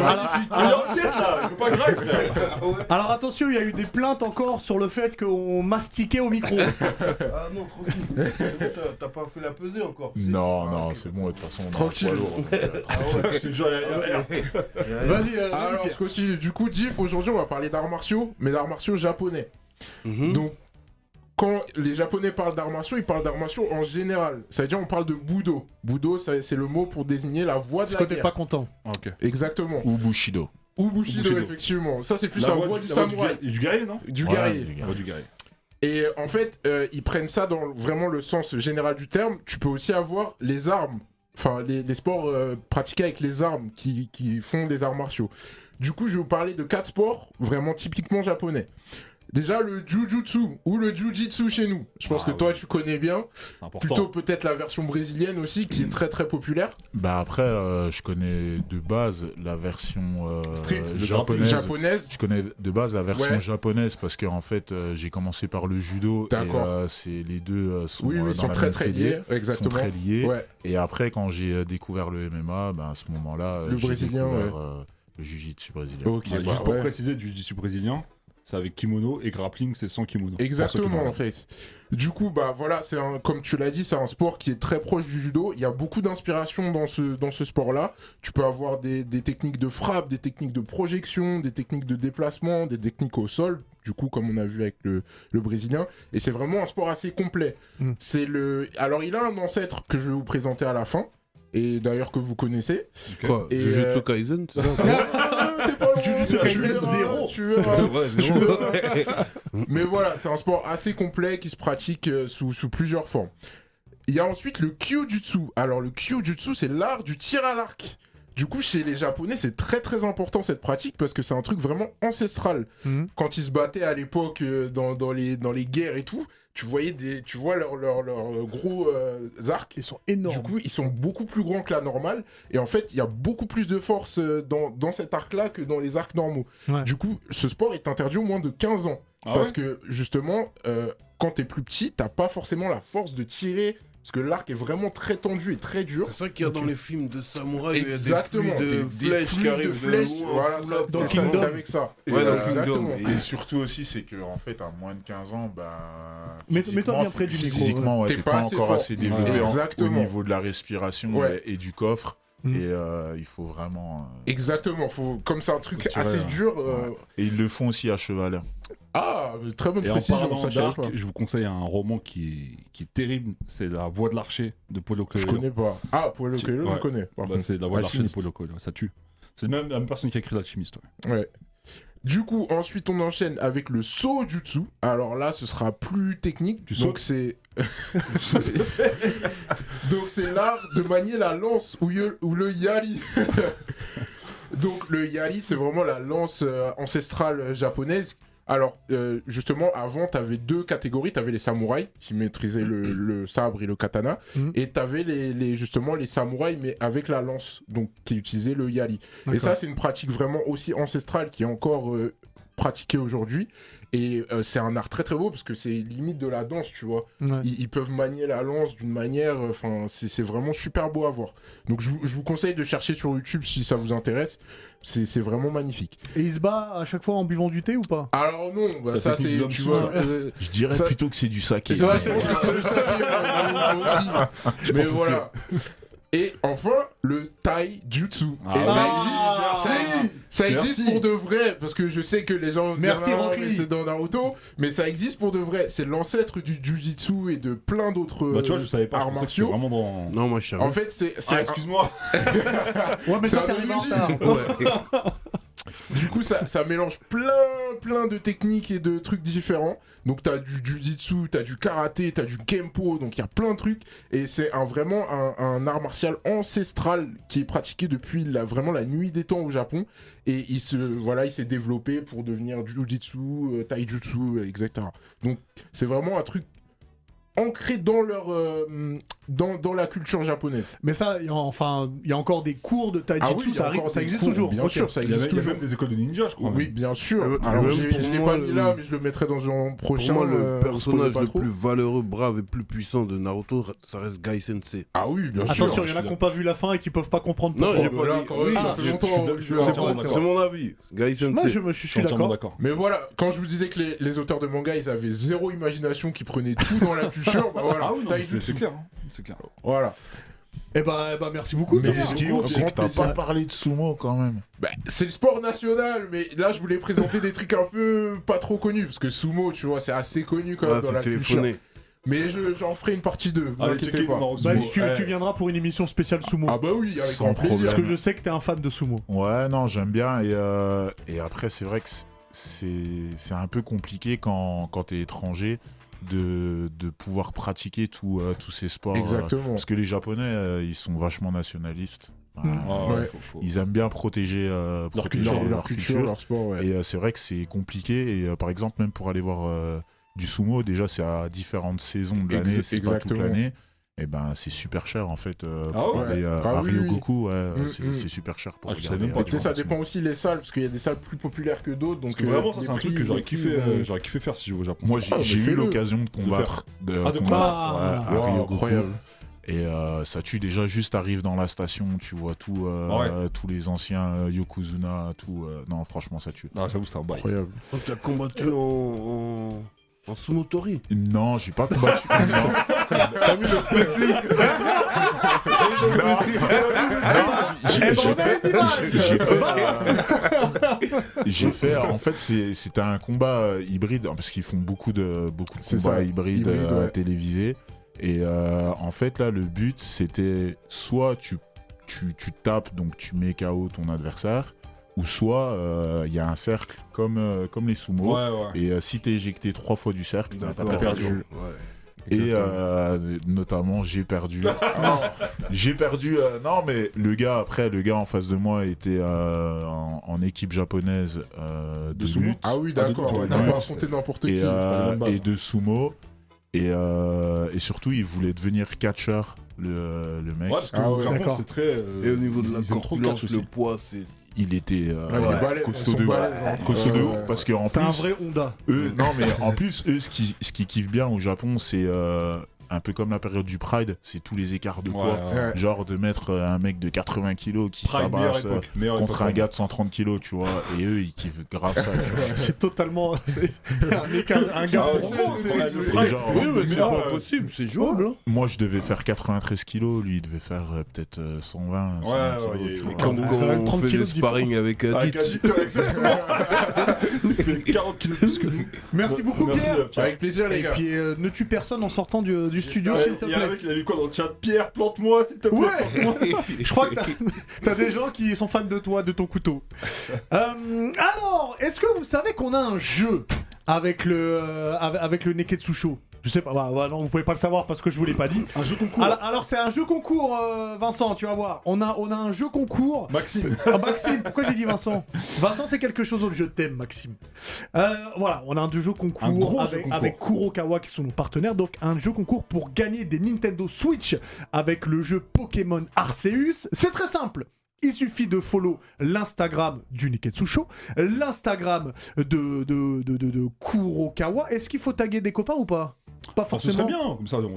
Magnifique. Il est en diète, là pas grave, frère Alors attention, il y a eu des plaintes encore sur le fait qu'on mastiquait au micro. Ah non, tranquille. T'as- pas fait la pesée encore. Non, Ah, non, c'est bon, de toute façon, on a un Tranquille. euh, Ah ouais. Je te jure, a- a- a- Vas-y, vas-y, Alors, je continue. Du coup, Diff, aujourd'hui, on va parler d'arts martiaux, mais d'arts martiaux japonais. Mhm. Donc, quand les Japonais parlent d'arts martiaux, ils parlent d'arts martiaux en général. C'est-à-dire, on parle de Budo. Budo, ça- c'est le mot pour désigner la voie de Parce la que t'es guerre. pas content. Ok. Exactement. Ou Bushido. Ou Bushido, Bushido. effectivement. Ça, c'est plus La la, voix voie du, du samouraï, guerrier- du guerrier, non? Du Ouais, guerrier. voix du guerrier. Et en fait, euh, ils prennent ça dans vraiment le sens général du terme. Tu peux aussi avoir les armes, enfin les, les sports euh, pratiqués avec les armes qui, qui font des arts martiaux. Du coup, je vais vous parler de quatre sports vraiment typiquement japonais. Déjà, le jujutsu ou le jujitsu chez nous. Je pense Ah que toi, oui. tu connais bien. Plutôt peut-être la version brésilienne aussi, qui est très très populaire. Bah après, euh, je connais de base la version euh, Street, japonaise. Japonaise. Je connais de base la version Ouais. japonaise parce qu'en fait, euh, j'ai commencé par le judo. Et D'accord. euh, c'est les deux euh, sont, Oui, oui, ils dans sont la très même très fédé, liés. sont Exactement. très liés. Ouais. Et après, quand j'ai euh, découvert le MMA, ben, à ce moment-là, Le j'ai brésilien, découvert, le jiu-jitsu brésilien. Ouais, bah juste pour ouais. préciser, du jiu-jitsu brésilien, c'est avec kimono et grappling, c'est sans kimono. Exactement, en fait. Du coup, bah voilà, c'est un, comme tu l'as dit, c'est un sport qui est très proche du judo. Il y a beaucoup d'inspiration dans ce, dans ce sport-là. Tu peux avoir des, des techniques de frappe, des techniques de projection, des techniques de déplacement, des techniques au sol. Du coup, comme on a vu avec le, le brésilien, et c'est vraiment un sport assez complet. Mm. C'est le, alors il a un ancêtre que je vais vous présenter à la fin, et d'ailleurs que vous connaissez. Ok. Quoi Et, Jujutsu euh, Kaisen c'est ça. Mais voilà, c'est un sport assez complet qui se pratique euh, sous, sous plusieurs formes. Il y a ensuite le kyujutsu. Alors le kyujutsu, c'est l'art du tir à l'arc. Du coup, chez les Japonais, c'est très très important cette pratique parce que c'est un truc vraiment ancestral. Mhm. Quand ils se battaient à l'époque euh, dans, dans les, dans les guerres et tout, tu voyais des, tu vois leurs leurs- leurs, euh, gros euh, arcs. Ils sont Du énormes. coup, ils sont beaucoup plus grands que la normale. Et en fait, il y a beaucoup plus de force euh, dans, dans cet arc-là que dans les arcs normaux. Ouais. Du coup, ce sport est interdit au moins de 15 ans. Ah parce ouais que justement, euh, quand t'es plus petit, t'as pas forcément la force de tirer. Parce que l'arc est vraiment très tendu et très dur. C'est ça qu'il y a dans les films de samouraï. il y a des Exactement. de Des, des flèches qui arrivent de flèches. loin, voilà, ça-. Dans Kingdom. avec ça. Et, Ouais, euh, dans exactement. Et surtout aussi, c'est que en fait, à moins de 15 ans, ben. Physiquement- mets-toi bien près du micro, Physiquement, ouais, T'es pas pas, assez encore fort. assez développé Ouais. en- au Exactement. niveau de la respiration Ouais. et, et du coffre. Mm. Et euh, il faut vraiment. euh, Exactement. Faut, comme c'est un truc assez hein. dur. euh, Et ils le font aussi à cheval. Ah, très bonne Et en précision. parlant Ça, je d'arc, je vous conseille un roman qui est, qui est terrible, c'est La Voix de l'Archer de Paulo Je Coelho. connais pas. Ah, Si, Coelho, je connais. Bah, c'est La Voix de l'Archer de. Paulo Coelho, ça tue. C'est même la même personne qui a écrit L'Alchimiste. ouais. Ouais. Du coup, ensuite, on enchaîne avec le Sojutsu. Alors là, ce sera plus technique. Tu donc c'est. donc c'est l'art de manier la lance ou, ye- ou le yari. donc le yari, c'est vraiment la lance euh, ancestrale japonaise. Alors, euh, justement, avant, tu avais deux catégories. Tu avais les samouraïs qui maîtrisaient le, le sabre et le katana. Mhm. Et tu avais les, les- justement les samouraïs, mais avec la lance, donc qui utilisaient le yari. Et ça, c'est une pratique vraiment aussi ancestrale qui est encore euh, pratiquée aujourd'hui. Et euh, c'est un art très très beau parce que c'est limite de la danse, tu vois. Ouais. Ils, ils peuvent manier la lance d'une manière, enfin, c'est c'est vraiment super beau à voir. Donc je, vous- je vous conseille de chercher sur YouTube si ça vous intéresse. C'est c'est vraiment magnifique. Et il se bat à chaque fois en buvant du thé ou pas? Alors non, bah, Ça ça c'est, tu vois. ça. euh, Je dirais Ça- plutôt que c'est du saké. c'est vrai, mais- c'est vrai, c'est le saké. Mais voilà. Et enfin, le taijutsu. Ah. Et ça Ah. existe, ça, ça existe Merci. pour de vrai, parce que je sais que les gens Merci, Ah, c'est dans Naruto, mais ça existe pour de vrai. C'est l'ancêtre du jujitsu et de plein d'autres Bah, tu vois, je savais pas, je arts pensais que c'était martiaux. vraiment dans. Non, moi je savais. En fait, c'est Ah, excuse-moi Ouais, mais C'est toi, un t'arrives en origine. retard. Du coup, ça, mélange plein, plein de techniques et de trucs différents. Donc, t'as du jujitsu, t'as du karaté, t'as du kempo, donc il y a plein de trucs. Et c'est vraiment un, art martial ancestral qui est pratiqué depuis la, vraiment la nuit des temps au Japon. Et il se, voilà, il s'est développé pour devenir jujitsu, euh, taijutsu, etc. Donc, c'est vraiment un truc ancré dans leur, euh, dans, dans la culture japonaise. Mais ça, il y a, enfin, il y a encore des cours de taijutsu, Ah oui, ça, arrive, encore ça existe cours, toujours. Bien sûr, ça Il y, existe il y a toujours. même des écoles de ninja, je crois. Oui, bien sûr. Euh, Alors, même je l'ai- pour moi, pas mis là, mais je le mettrai dans un Pour prochain. moi, le euh, personnage le plus valeureux, brave et plus puissant de Naruto, ça reste Gai Sensei. Ah oui, bien sûr. Attention, il y en a qui n'ont pas vu la fin et qui peuvent pas comprendre Non, pourquoi. j'ai pas ah, entièrement d'accord. C'est mon avis. Gai Moi, Sensei. je, me- je suis d'accord. Mais voilà, quand je vous disais que les, les auteurs de manga, ils avaient zéro imagination, qui prenaient tout dans la culture, bah voilà. Ah non, c'est clair. C'est clair. Voilà. Eh ben, eh ben, merci beaucoup. Mais ce qui est ouf, c'est que t'as pas parlé de sumo quand même. Bah, c'est le sport national, mais là, je voulais présenter des trucs un peu pas trop connus, parce que sumo, tu vois, c'est assez connu quand même Ah, dans c'est la culture. Mais je- j'en ferai une partie 2, vous inquiétez pas. Bah, tu, Eh, tu viendras pour une émission spéciale sumo. Ah bah oui, avec Sans grand plaisir. problème. Parce que je sais que t'es un fan de sumo. Ouais, non, j'aime bien. Et, euh, et après, c'est vrai que c'est un peu compliqué quand, quand t'es étranger de, de pouvoir pratiquer tout, euh, tous ces sports. euh, Exactement. parce que les Japonais, euh, ils sont vachement nationalistes. Mm. Ah, ouais, Ouais. faut- faut- Ils aiment bien protéger, euh, protéger Leur, leur, leur culture, leur sport, ouais. Et euh, c'est vrai que c'est compliqué. Et euh, par exemple, même pour aller voir du sumo, déjà c'est à différentes saisons de l'année, c'est pas toute l'année. Et ben c'est super cher en fait euh, Ah pour ouais aller euh, Ah à oui. Ryogoku, ouais, Mm, c'est mm. c'est super cher pour Ah, regarder. pas, du ça dépend aussi les salles, parce qu'il y a des salles plus populaires que d'autres. Donc, que euh, vraiment, ça, c'est un truc que j'aurais kiffé, euh, j'aurais kiffé faire si je vais au Japon. Moi j'ai Ah, j'ai eu l'occasion de combattre, de, Ah, de combattre, ouais, à incroyable. Et euh, ça tue déjà juste arrive dans la station, tu vois tout, euh, Ouais. tous les anciens euh, Yokozuna, tout. euh, non franchement ça tue. Ah, j'avoue, c'est un bail. Incroyable. Oh, tu as combattu en, en, en sumo-tori. Non j'ai pas combattu. T'as vu le Wesley J'ai- fait- euh, en fait, c'est- c'était un combat euh, hybride, parce qu'ils font beaucoup de, beaucoup de C'est combats ça, hybrides hybride, euh, ouais. télévisés. Et euh, en fait, là, le but, c'était soit tu, tu, tu tapes, donc tu mets KO ton adversaire, ou soit euh, il y a un cercle comme, euh, comme les sumo. Ouais, ouais. Et euh, si t'es éjecté trois fois du cercle, bah, t'as perdu. Ouais. Et euh, notamment, j'ai perdu. j'ai perdu. euh, non, mais le gars, après, le gars en face de moi était euh, en, en équipe japonaise euh, de, De sumo lutte Ah oui, Ah, d'accord. affronté n'importe qui. et, euh, de sumo. Et, euh, et surtout, il voulait devenir catcheur, le, le mec. Ouais, parce que Ah c'est très. euh, Et au niveau de la corpulence, le poids, c'est. Il était euh, Ouais, costaud de hein. Costaud de Ouais, ouf, parce qu'en C'est un plus, vrai Honda. eux, non, mais en plus, eux, ce qui, ce qui kiffe bien au Japon, c'est euh, un peu comme la période du Pride, c'est tous les écarts de Ouais, poids. ouais. Ouais. Genre de mettre euh, un mec de 80 kilos qui s'abasse euh, contre époque, un ouais. gars de 130 kilos, tu vois. Et eux, ils kiffent grave ça, tu vois. C'est totalement. un écart, un gars. Ah ouais, c'est- pas euh, possible, c'est jouable. hein. Moi, je devais faire 93 kilos, lui, il devait faire euh, peut-être euh, 120. 120 ouais, kilos, on quand fait on 30 fait le sparring avec Avec Adit. Ouais. Il fait 40 kilos plus que nous. Merci beaucoup, Pierre. Avec plaisir, les Et gars. puis ne tue personne en sortant du studio, Ouais, s'il te Il y a un mec, il a mis quoi dans le chat? Pierre, plante-moi, s'il te plaît. Ouais. Je crois que t'as- t'as des gens qui sont fans de toi, de ton couteau. Euh, alors, est-ce que vous savez qu'on a un jeu avec le, euh, avec, avec le Neketsu Show? Je sais pas, bah, bah, non, vous pouvez pas le savoir parce que je vous l'ai pas dit. Un jeu concours. Alors, alors, c'est un jeu concours, euh, Vincent, tu vas voir. On a, on a un jeu concours. Maxime. Ah, Maxime, pourquoi j'ai dit Vincent? Vincent, c'est quelque chose d'autre, je t'aime, Maxime. Euh, voilà, on a un jeu concours, Un gros jeu avec, concours. avec Kurokawa qui sont nos partenaires. Donc, un jeu concours pour gagner des Nintendo Switch avec le jeu Pokémon Arceus. C'est très simple. Il suffit de follow l'Instagram du Neketsu Show, l'Instagram de, de, de, de, de Kurokawa. Est-ce qu'il faut taguer des copains ou pas? Pas Enfin, ce serait forcément. bien, comme ça. on-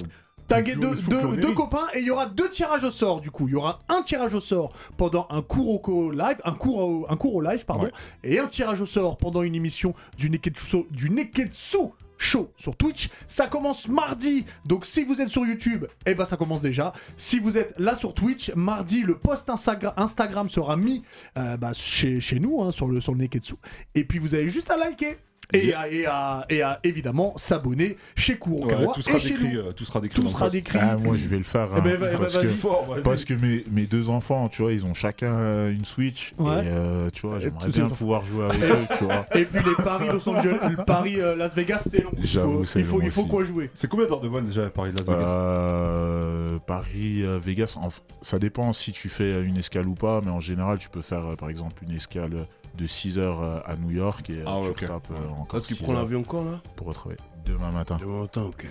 Taguer Il faut- deux, deux- copains et il y aura deux tirages au sort du coup. Il y aura un tirage au sort pendant un Kuroko live, un cours au, un cours au live pardon, Ouais. et un tirage au sort pendant une émission du Neketsu, du Neketsu Show sur Twitch. Ça commence mardi, donc si vous êtes sur YouTube, eh ben ça commence déjà. Si vous êtes là sur Twitch, mardi le post Instagra- Instagram sera mis euh, bah, chez, chez nous hein, sur le sur le Neketsu. Et puis vous avez juste à liker. Et à, et, à, et à, évidemment s'abonner chez Kurokawa Ouais, tout sera et chez décrit. nous. euh, Tout sera décrit. Tout dans sera décrit. Ah, moi, je vais le faire. Hein, parce vas-y. que, Fort, parce que mes, mes deux enfants, tu vois, ils ont chacun euh, une Switch. Ouais. Et euh, tu vois, j'aimerais bien pouvoir jouer avec eux, tu vois. Et puis les paris Los Angeles, le Paris euh, Las Vegas, c'est long. Il J'avoue, faut, c'est il faut, long il faut aussi. quoi jouer. C'est combien d'heures de vol déjà à Paris Las Vegas Euh, Paris, euh, Vegas, ça dépend si tu fais une escale ou pas, mais en général, tu peux faire euh, par exemple une escale de 6 heures euh, à New York et euh, Ah tu ok. retapes, euh, Ouais. encore Quand tu 6 prends l'avion quand là? pour retrouver demain matin. Demain matin, ok.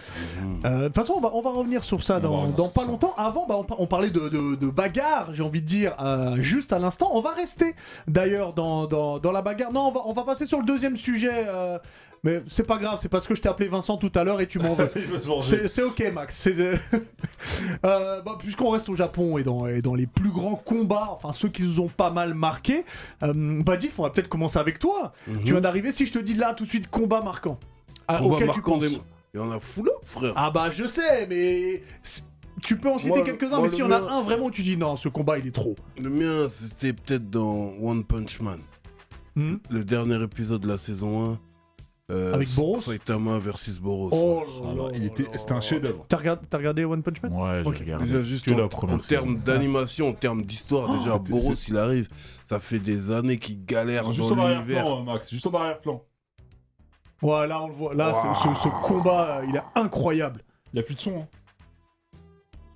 Euh, De toute façon, on va, on va revenir sur ça dans, revenir dans sur pas ça. longtemps. Avant, bah, on, par- on parlait de, de, de bagarre, j'ai envie de dire, euh, juste à l'instant. On va rester d'ailleurs dans, dans, dans la bagarre. Non, on va, on va passer sur le deuxième sujet. euh, mais c'est pas grave, c'est parce que je t'ai appelé Vincent tout à l'heure et tu m'en veux. C'est ok, Max. C'est de- Euh, bah, Puisqu'on reste au Japon et dans, et dans les plus grands combats, enfin ceux qui nous ont pas mal marqué, euh, Badif, on va peut-être commencer avec toi. Mhm. Tu viens d'arriver, si je te dis là tout de suite combat marquant, ah, Combat auquel tu penses des- Il y en a full up, frère. Ah bah je sais, mais tu peux en citer quelques-uns, mais s'il y en a un vraiment, tu dis non, ce combat il est trop. Le mien, c'était peut-être dans One Punch Man. Hmm Le dernier épisode de la saison 1. Euh, Avec Boros Saitama versus Boros. Oh Ah, là il était-. C'était un chef-d'œuvre. T'as regardé, t'as regardé One Punch Man? Ouais, j'ai Ok. regardé. Déjà, juste que en, la en première termes saison. d'animation, en termes d'histoire, Oh, déjà, c'était- Boros, c'est- il arrive. Ça fait des années qu'il galère Juste en dans l'univers. arrière-plan, euh, Max. Juste en arrière-plan. Ouais, là on le voit. Là, ce- ce, ce combat, euh, il est incroyable. Il n'y a plus de son. hein.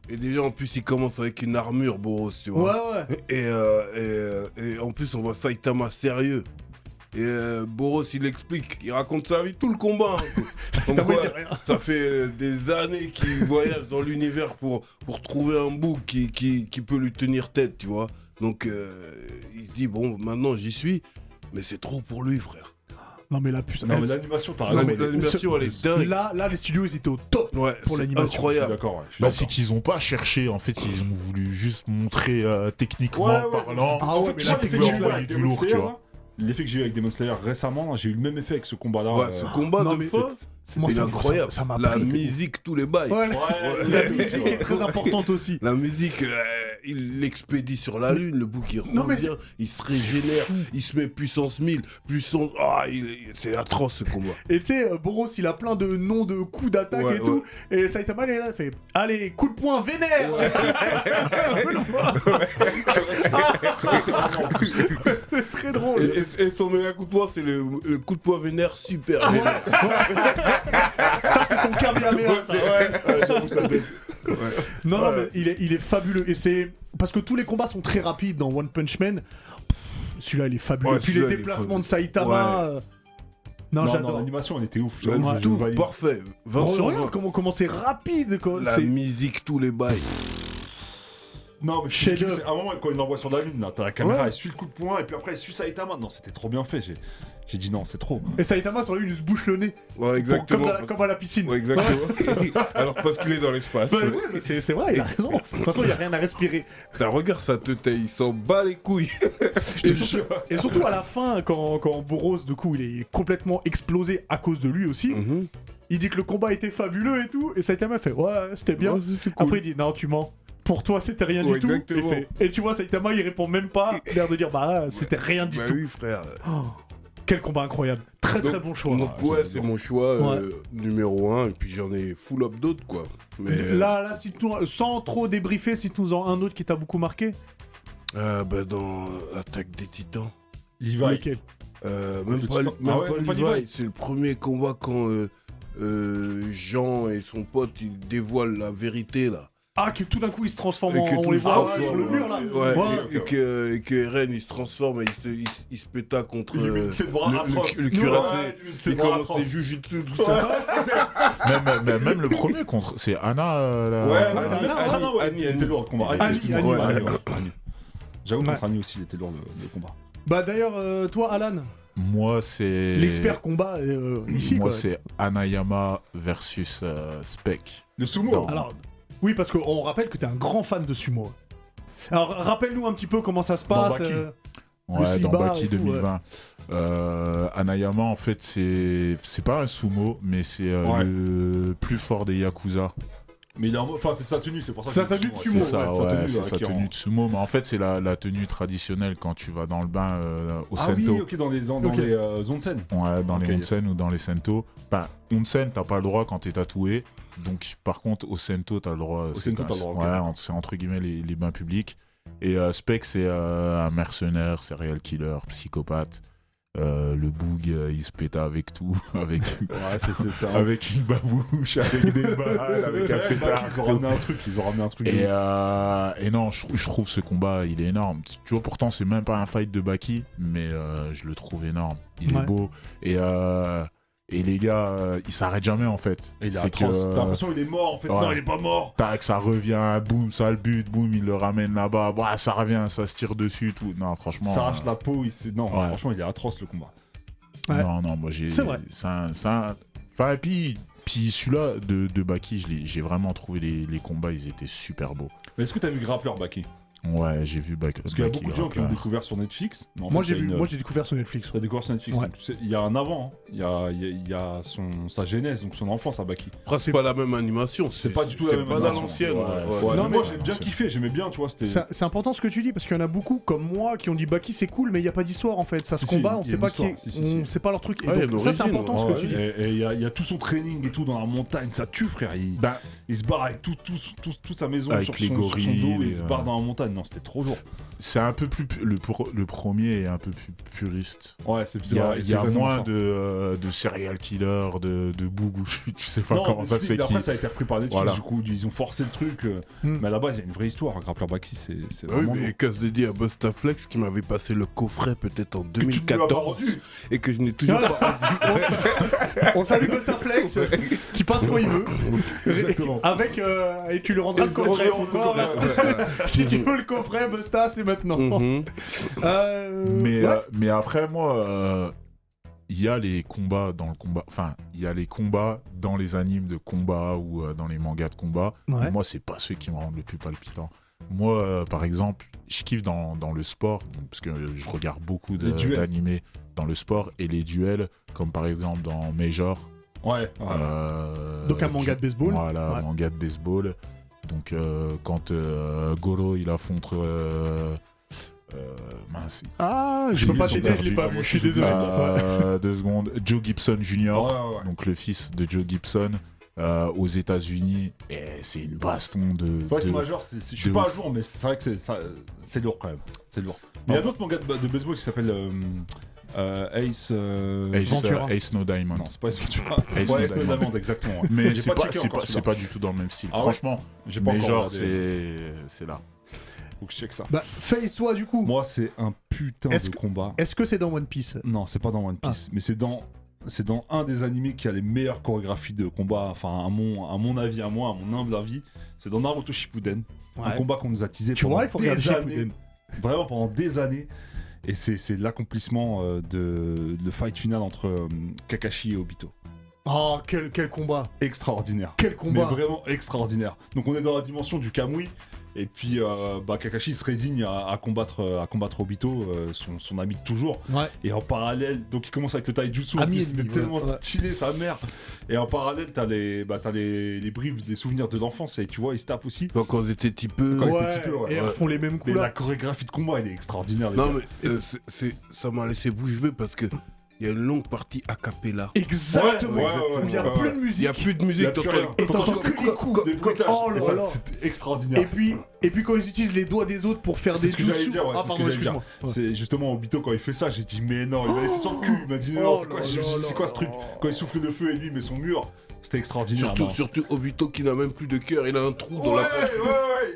Et déjà, en plus, il commence avec une armure, Boros, tu vois. Ouais, ouais. Et, euh, et, euh, et en plus, on voit Saitama sérieux. Et euh, Boros, il explique, il raconte sa vie, tout le combat. hein. Ah ouais, quoi, ça fait euh, des années qu'il voyage dans l'univers pour, pour trouver un bouc qui, qui, qui peut lui tenir tête, tu vois. Donc, euh, il se dit, bon, maintenant j'y suis, mais c'est trop pour lui, frère. Non, mais la puce. Non, mais l'animation, t'as raison. L'animation, elle est dingue. Là, là, les studios, ils étaient au top. Ouais, pour l'animation. Incroyable. d'accord, ouais. Bah, d'accord. c'est qu'ils ont pas cherché, en fait, ils ont voulu juste montrer euh, techniquement Ouais, ouais, parlant. Ah en ouais, fait, mais tu là, du lourd, tu vois. L'effet que j'ai eu avec Demon Slayer récemment, j'ai eu le même effet avec ce combat-là. Ouais, euh, ce combat non, de mais fin, Moi, c'est ça- incroyable. ça m'a La pris. musique, tous les bails. Ouais, Ouais, la musique est très importante aussi. La musique, euh, il l'expédie sur la lune, le bouc il Non, mais revient, il se régénère, il se met puissance 1000, puissance... Ah, il- c'est atroce ce combat. Et tu sais, Boros, il a plein de noms de coups d'attaque Ouais, et tout. Et Saitama, il est là, il fait Allez, coup de poing vénère C'est vrai que c'est- plus. Très drôle. Et, et- et son meilleur coup de poing, c'est le, le coup de poing vénère super vénère. Ça, c'est son Kamehameha. ça. Ouais, j'avoue, ça donne. Non, non, mais il est, il est fabuleux. Et c'est. Parce que tous les combats sont très rapides dans One Punch Man. Pff, Celui-là, il est fabuleux. Ouais, Et puis les celui-là, il est déplacements de. Saitama. Euh, Non, Non, non, j'adore. l'animation, elle était ouf. Ouais, j'avoue, je tout valide. parfait. 20 sur Regarde 20. comment, comment c'est rapide. Quoi. La C'est- musique, tous les bails. Non, mais c'est d'œuvre. c'est un moment quand il l'envoie sur la lune, là, t'as la caméra, Ouais. elle suit le coup de poing, et puis après elle suit Saitama. Non, c'était trop bien fait. J'ai j'ai dit non, c'est trop. Et Saitama, sur lui, il se bouche le nez. Ouais, Pour- exactement. comme, la- à la piscine. Ouais, exactement. Alors parce qu'il est dans l'espace. Bah ouais, mais c'est c'est vrai, il a raison. De toute façon, il n'y a rien à respirer. Putain, regarde sa tête, il s'en bat les couilles. Et surtout, et surtout à la fin, quand, quand Boros, du coup, il est complètement explosé à cause de lui aussi, Mhm. il dit que le combat était fabuleux et tout, et Saitama fait Ouais, c'était bien. Ouais, cool. Après, il dit Non, tu mens. Pour toi, c'était rien Ouais, du tout. exactement. Et, fait- et tu vois, Saitama, il répond même pas, l'air de dire Bah, c'était rien du Bah tout. oui, frère. Oh, quel combat incroyable. Très très bon choix. Donc ouais, c'est mon choix euh, Ouais. numéro 1 et puis j'en ai full up d'autres quoi. Mais euh, Là, là, si tu, sans trop débriefer, si tu nous en as un autre qui t'a beaucoup marqué, euh, bah, dans Attaque des Titans, Levi. lequel? Euh, même pas, même Ah ouais, pas même pas Levi, Levi. c'est le premier combat quand euh, euh, Jean et son pote ils dévoilent la vérité là. Ah, que tout d'un coup, il se transforme Et en. On les voit sur le mur là. Ouais, Ouais. et, et que, et que Eren il se transforme et il se, il, il se péta contre Il lui met euh, le, le, cuirassé. il commence les jujitsu tout ça. Même, même, même le premier contre. C'est Anna. euh, la- Ouais, Ah, Anna, ouais. ouais, Annie, il était lourd le combat. Annie. J'avoue Ouais. contre Annie aussi, il était lourd le, combat. Bah d'ailleurs, euh, toi, Alan, Moi, c'est. l'expert combat euh, ici. Moi, c'est Anayama versus euh, Spec. Le sumo. Non. Alors, oui, parce qu'on rappelle que t'es un grand fan de sumo. Alors, rappelle-nous un petit peu comment ça se Dans passe. Baki. euh, Ouais, dans Baki et tout, 2020. Euh, Anayama, en fait, c'est c'est pas un sumo, mais c'est euh, Ouais. le plus fort des Yakuza. Mais il mode- Enfin, c'est sa tenue, c'est pour ça Sa que tenue de ouais, sumo. C'est c'est ça, sa ouais, tenue, c'est là, sa tenue de sumo. Mais en fait, c'est la, la tenue traditionnelle quand tu vas dans le bain euh, au Ah Sento. oui, ok, dans les, dans les euh, scènes. Ouais, dans les yes. onsen ou dans les Sento. Enfin, onsen, t'as pas le droit quand t'es tatoué. Donc, par contre, au Sento, t'as le droit. Au un- t'as le droit. Ouais, c'est entre guillemets les, les bains publics. Et euh, Spec, c'est euh, un mercenaire, serial killer, psychopathe. Euh, le boug, il se péta avec tout, avec, Ouais, avec une babouche, avec des balles, avec un pétard. Ils ont ramené un truc, ils ont ramené un truc. Et, non, je, trou- je trouve ce combat, il est énorme. Tu vois, pourtant, c'est même pas un fight de Baki, mais je le trouve énorme. Il Ouais. est beau. Et, et les gars, euh, ils s'arrêtent jamais en fait. Et il est C'est atroce. que, T'as l'impression qu'il est mort en fait. ouais. Non, il est pas mort. Tac, ça revient, boum, ça le but, boum, il le ramène là-bas, bah, ça revient, ça se tire dessus, tout. Non, Il franchement. s'arrache euh, la peau. Il Non, Ouais. franchement, il est atroce le combat. Ouais. Non, non, moi j'ai. C'est vrai. c'est un- c'est un- Enfin, et puis, puis celui-là de, de Baki, j'ai vraiment trouvé les, les combats, ils étaient super beaux. Mais est-ce que t'as vu Grappler Baki? Ouais, j'ai vu Baki. Parce qu'il y a beaucoup de gens qui ont découvert sur Netflix. mais en Moi, j'ai vu, une- moi, j'ai découvert sur Netflix. T'as découvert sur Netflix. Il y a un avant. hein. Il y a, il y a- il y a son, sa genèse, donc son enfance à Baki. Après c'est pas la même animation. C'est pas du tout la même C'est pas animation. dans l'ancienne. Ouais, ouais, c'est- mais mais- moi j'ai bien kiffé, j'aimais bien, tu vois. C'était. C'est important ce que tu dis parce qu'il y en a beaucoup comme moi qui ont dit Baki c'est cool mais il n'y a pas d'histoire en fait ça se combat on sait pas qui on sait pas leur truc ça c'est important ce que tu dis et il y, a- il y a tout son training et tout dans la montagne, ça tue frère. Il, il se barre avec tout, tout, tout- toute sa maison sur son, dos et il se barre euh, dans la montagne. Non, c'était trop lourd. C'est un peu plus. Le, le premier est un peu plus puriste. Ouais, c'est Il y a, vrai, il y a moins ça. de, euh, de serial killer, de, de bougou. Tu sais pas Non, comment ça fait. Après, qui- ça a été repris par Netflix, Voilà. du coup, ils ont forcé le truc. euh, Hmm. Mais à la base, il y a une vraie histoire. Grappler Baxi, c'est oui, mais casse dédié à Bustaflex qui m'avait passé le coffret peut-être en Que tu ne l'as pas 2014 rendu. et que je n'ai toujours Voilà. pas On salue Bustaflex qui passe quand il veut. Exactement. Avec euh, et tu lui rendras le coffret encore. si tu veux le coffret, Busta, c'est maintenant. Mhm. Euh, Mais, ouais. euh, mais après, moi, euh, il y a les combats dans le combat. Enfin, il y a les combats dans les animes de combat ou euh, dans les mangas de combat. Ouais. Mais Moi, c'est pas ceux qui me rendent le plus palpitant. Moi, euh, par exemple, je kiffe dans, dans le sport, parce que je regarde beaucoup de- Les duels. d'animés dans le sport et les duels, comme par exemple dans Major. Ouais, ouais. euh, Donc un manga de baseball. Voilà, Ouais. manga de baseball. Donc euh, quand euh, Goro il affronte euh, mince. Ah, Je peux pas t'aider, je l'ai pas vu, je suis désolé. Euh, deux secondes. Joe Gibson Jr. Ouais, ouais, ouais. Donc le fils de Joe Gibson euh, aux États-Unis. Et c'est une baston de. C'est vrai que Major, je suis pas à jour, mais c'est vrai que c'est lourd quand même. C'est lourd. Mais il y a d'autres mangas de, de baseball qui s'appellent euh, Ace. euh, Ace, Ventura. euh, Ace No Diamond. Non, c'est pas Ace Ventura. Ace ouais, No Ace No Diamond. Diamond, exactement. Mais c'est pas, du tout dans le même style. Ah Franchement, J'ai pas mais encore genre, c'est c'est là. Faut que je check ça. Bah, face toi du coup. Moi, c'est un putain de que- combat. Est-ce que c'est dans One Piece? Non, c'est pas dans One Piece, Ah. mais c'est dans c'est dans un des animés qui a les meilleures chorégraphies de combat. Enfin, à mon à mon avis, à moi, à mon humble avis, c'est dans Naruto Shippuden. Un combat qu'on nous a teasé Tu pendant vois, il faut regarder des années. Shippuden. Vraiment pendant des années. Et c'est l'accomplissement euh, de le fight final entre euh, Kakashi et Obito. Oh, quel, quel combat Extraordinaire. Quel Mais combat vraiment extraordinaire. Donc on est dans la dimension du Kamui. Et puis euh, bah, Kakashi se résigne à, à combattre, à combattre Obito, euh, son, son ami de toujours. Ouais. Et en parallèle, donc il commence avec le taijutsu, c'était ouais, tellement ouais. stylé sa mère. Et en parallèle, t'as les, bah, t'as les, les briefs des souvenirs de l'enfance, et tu vois, ils se tapent aussi. Quand ils étaient typeux. Quand ils étaient Ouais, typés, ouais, et elles ouais. font les mêmes Mais la chorégraphie de combat, elle est extraordinaire. les Non gars. mais euh, c'est- c'est- ça m'a laissé bouche bée parce que il y a une longue partie a cappella. Exactement. Il n'y a plus de Il musique. y a plus de Il y musique. a plus t'entends- rien. Et T'entends que des coups, des. Oh là là. c'est extraordinaire. Et puis, et puis quand ils utilisent les doigts des autres pour faire C'est des ce que j'allais jutsu- dire, ouais, Ah c'est ce pardon, que j'allais dire. excuse-moi. Ouais. C'est justement Obito quand il fait ça, j'ai dit mais non, il m'a laissé sur le cul. Il m'a dit non, Oh c'est quoi, ce truc. Quand il souffle le feu et lui met son mur, c'était extraordinaire. Surtout, surtout Obito qui n'a même plus de cœur, il a un trou dans la ouais,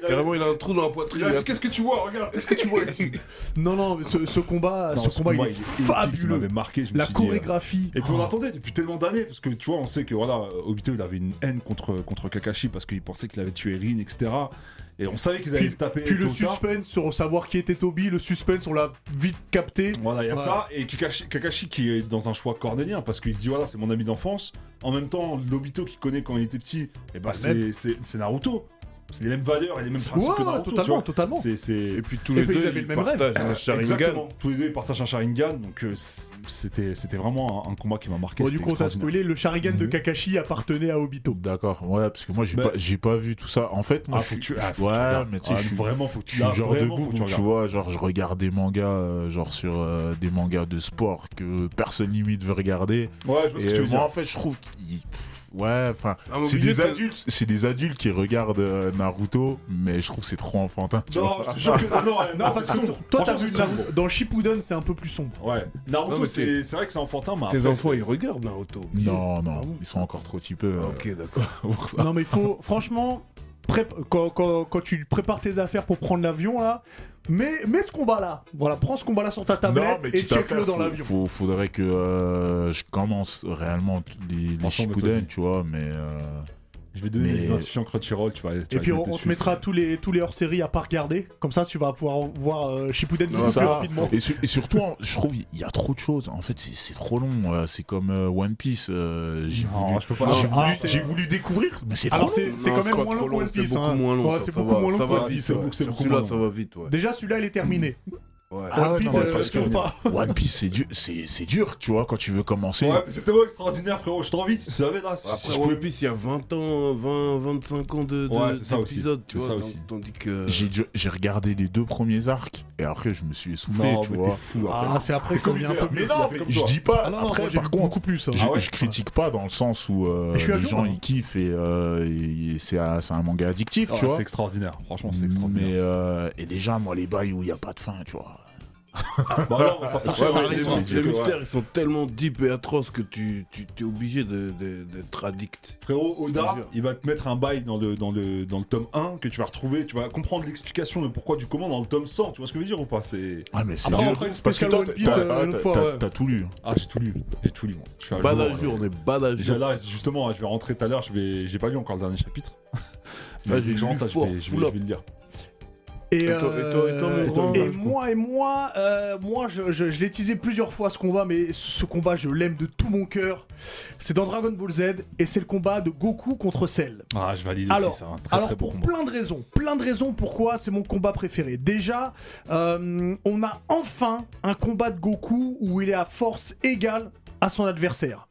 Carrément, il a un trou dans la poitrine. Il a il a- dit qu'est-ce que tu vois Regarde, qu'est-ce que tu vois ici Non, non, mais ce, ce combat, Non, ce combat, il est, fabuleux. Il m'avait marqué. Je me La suis dit, euh, chorégraphie. Et puis on Oh. attendait depuis tellement d'années, parce que tu vois, on sait que voilà, Obito il avait une haine contre, contre Kakashi parce qu'il pensait qu'il avait tué Rin, etc. Et on savait qu'ils allaient Puis- se taper. Puis le suspense sur savoir qui était Toby, le suspense, on l'a vite capté. Voilà, il y a ça. Et Kakashi, Kakashi qui est dans un choix cornélien parce qu'il se dit voilà, c'est mon ami d'enfance. En même temps, l'Obito qu'il connaît quand il était petit, et bah c'est c'est- c'est Naruto. C'est les mêmes valeurs et les mêmes principes Ouais, que Naruto. totalement, totalement. C'est c'est- Et puis tous Et les puis, ils deux, avaient ils le même rêve. partagent un Sharingan. Exactement. Tous les deux ils partagent un Sharingan, donc euh, c'était c'était vraiment un, un combat qui m'a marqué. Bon, du coup, on t'a extraordinaire. spoilé, le Sharingan de Mhm. Kakashi appartenait à Obito. D'accord, ouais, parce que moi j'ai Bah- pas, j'ai pas vu tout ça. En fait, moi Ah, je faut suis. que tu, ah, faut que tu mais tu sais, Ah, je suis vraiment, faut que tu Je suis genre de vraiment, bout faut que tu vois, genre je regarde des mangas, euh, genre sur euh, des mangas de sport que personne limite veut regarder. Ouais, je vois ce que tu veux moi dire. en fait je trouve qu'ils... Ouais, enfin, Ah, c'est des de- adultes, c'est des adultes qui regardent euh, Naruto, mais je trouve que c'est trop enfantin. tu Non, vois. je te jure que non, non, Non, non, parce c'est sombre. toi, t'as vu Naruto. Dans Shippuden, c'est un peu plus sombre. Ouais. Naruto, c'est c'est vrai que c'est enfantin, mais Tes après, enfants, ils regardent Naruto. Non, non, Ah bon ils sont encore trop typeux euh, Ok, d'accord. pour ça. Non, mais il faut, franchement, quand, quand- quand tu prépares tes affaires pour prendre l'avion, là, mets, mets ce combat-là. Voilà, prends ce combat-là sur ta tablette mais et check-le dans l'avion. faut- faudrait que euh, je commence réellement les, les mais tu vois, mais... euh, Je vais donner Mais- les identifiants Crunchyroll, tu vas. tu Et puis on, te mettra tous les, tous les hors-séries à pas regarder. Comme ça, tu vas pouvoir voir euh, Shippuden beaucoup plus rapidement. Et, su- et surtout, en- je trouve il y a trop de choses. En fait, c'est c'est trop long. euh, C'est comme euh, One Piece. euh, J'ai Non, voulu, Ah, voulu- j'ai voulu découvrir, mais c'est trop Alors long. c'est Non, quand même moins long que One c'est Piece. beaucoup hein. moins long. Ouais, ça, c'est beaucoup moins long One. Piece. c'est beaucoup- Celui-là, moins ça long. va vite, ouais. Déjà, celui-là, il est terminé. Ouais. Ah, One Piece, non, c'est parce toujours que- pas. One Piece, c'est dur, c'est c'est dur, tu vois, quand tu veux commencer. Ouais, mais c'est tellement extraordinaire, frérot. Je t'envie, tu savais là. Après je One pouvais- Piece, il y a 20 ans, 20, 25 ans de, de- Ouais, c'est ça aussi. d'épisodes, tu vois. ça aussi. Tandis que. J'ai regardé les deux premiers arcs et après je me suis essoufflé, Non, tu mais t'es vois. fou. après. Ah, c'est après que ça devient un peu Mais non, je dis pas. Ah non, non, après, moi, j'ai par contre, beaucoup plus. hein. je, Ah ouais je critique pas dans le sens où euh, les jour, gens hein. ils kiffent et, euh, et c'est un, c'est un manga addictif, Ah, tu vois. c'est extraordinaire. Franchement, c'est Mais extraordinaire. euh, et déjà moi les bails où il y a pas de fin, tu vois. Bah non, on va sortir Ouais, ça, mais ça les, ouais. mystères, ils sont tellement deep et atroces que tu, tu es obligé de- de- d'être addict. Frérot, Oda, il va te mettre un bail dans le, dans, le, dans le tome 1 que tu vas retrouver. Tu vas comprendre l'explication de pourquoi du comment dans le tome 100. Tu vois ce que je veux dire ou pas? C'est. Ah mais c'est une Parce que spéciale toi, One Piece, t'as- tout lu. Ah, j'ai tout lu. J'ai tout lu, Bad jour, à jour, euh, on est bad à Déjà jour. là, justement, je vais rentrer tout à l'heure. Je vais, j'ai pas lu encore le dernier chapitre. Ah, Mais j'ai dès que je rentre, vais, le lire. Et, Et toi- et toi- et toi, et toi, et Hugo moi, et moi, euh, moi, je, je- je l'ai teasé plusieurs fois ce combat, mais ce, combat, je l'aime de tout mon cœur. C'est dans Dragon Ball Z et c'est le combat de Goku contre Cell. Ah, je valide Alors, aussi. C'est un très Alors très pour plein de raisons, plein de raisons pourquoi c'est mon combat préféré. Déjà, euh, on a enfin un combat de Goku où il est à force égale à son adversaire.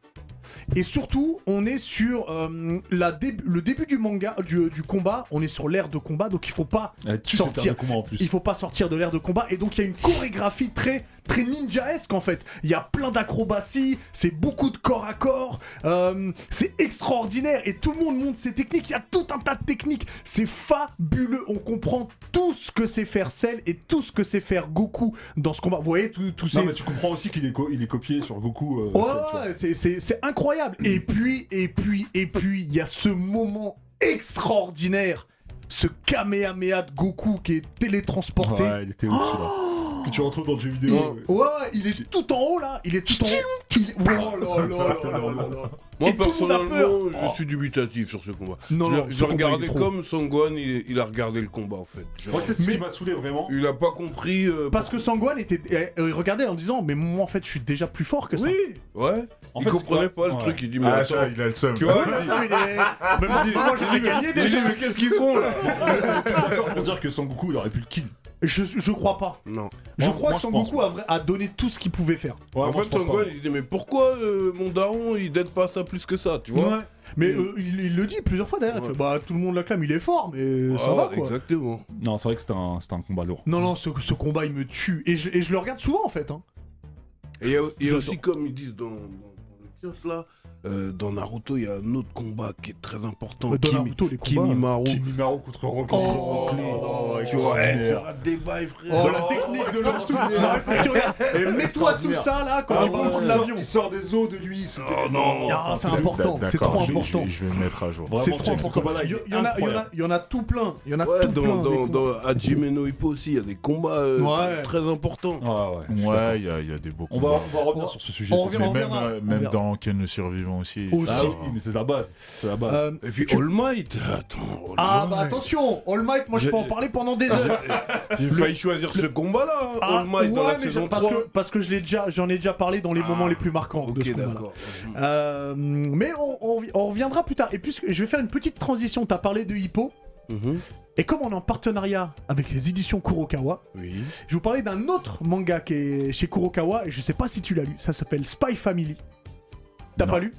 Et surtout, on est sur euh, la dé- le début du manga, du, du combat. On est sur l'ère de combat, donc il faut pas tu sortir. sais, un combat en plus. il faut pas sortir de l'ère de combat et donc il y a une chorégraphie très très ninjaesque en fait. Il y a plein d'acrobaties, c'est beaucoup de corps à corps, euh, c'est extraordinaire et tout le monde montre ses techniques. Il y a tout un tas de techniques, c'est fabuleux. On comprend tout ce que c'est faire Cell et tout ce que c'est faire Goku dans ce combat. Vous voyez tout, tout Non, ces mais tu comprends aussi qu'il est, co- est copié sur Goku. euh, Ouais, c'est- incroyable. Et puis, et puis, et puis, il y a ce moment extraordinaire, ce Kamehameha de Goku qui est télétransporté. Ouais, il était là. Que tu retrouves dans le jeu vidéo. Il- Ouais, il est tout en haut là, il est tout en haut. Il- Oh là là là là là là. Moi, Et personnellement, je suis dubitatif sur ce combat. Non, non, je regardais comme Sangwan, il, il a regardé le combat en fait. Moi, sais ce Mais- qui m'a saoulé vraiment Il a pas compris. euh, Parce que Sangwan était, eh, il regardait en disant, mais moi en fait, je suis déjà plus fort que ça. Oui, ouais. En il fait, comprenait c'est pas le ouais. truc, il dit mais Ah, attends. ça, il a le seum. Tu vois, Ouais, il ça, il est- Même moi, je l'ai gagné dit, déjà. mais qu'est-ce qu'ils font là? D'accord pour dire que Son Goku il aurait pu le kill. Je, je crois pas. Non. Je Moi- crois moi, que je pense a, vra- a donné tout ce qu'il pouvait faire. Ouais, en fait, Sangwan, pas. il disait mais pourquoi euh, mon daron il d'aide pas ça plus que ça, tu vois Ouais. Mais Mm. euh, il, il le dit plusieurs fois d'ailleurs. Il Ouais. fait, bah tout le monde l'acclame, il est fort, mais ça Ah, va quoi. Exactement. Non, c'est vrai que c'était un, c'était un combat lourd. Non, non, ce, ce combat il me tue. Et je, et je le regarde souvent en fait. Hein. Et il y a, il y a J'adore. aussi, comme ils disent dans, dans, dans le kiosque, là, euh, dans Naruto, il y a un autre combat qui est très important. Dans Kimi, Naruto, les combats. Kimimaru. Kimimaro contre Rock. Oh, Rock Lee. oh, Tu vois, tu des bails, frère. Oh, la technique de tu. Et Mets-toi tout ça là quand Ah il sort- l'avion. Il sort des os de lui. Oh non. C'est important, c'est D'accord, trop important. Je vais, mettre à jour. C'est trop important. Il y, en a, tout plein. Il y en a Ouais, tout dans, plein. des dans, Hajime no Ippo aussi, il y a des combats euh, très, importants. Ah ouais. il y, a- des beaux On va, combats. on va revenir sur ce sujet. même, euh, dans Ken le survivant aussi. Aussi. Ah oui, mais c'est la base. C'est la base. Euh, Et puis Tu- All Might, attends. All Ah bah attention, All Might, moi je peux en parler pendant des heures. J'ai failli choisir ce combat-là, hein, Ah, All Might, dans ouais, la mais saison parce 3. que parce que je l'ai déjà, j'en ai déjà parlé dans les Ah, moments les plus marquants de Ok, ce combat. Euh, mais on, on revi- on reviendra plus tard. Et puisque je vais faire une petite transition, t'as parlé de Hippo. Mhm. Et comme on est en partenariat avec les éditions Kurokawa, Oui. je vais vous parler d'un autre manga qui est chez Kurokawa, et je sais pas si tu l'as lu, ça s'appelle Spy Family. T'as pas lu.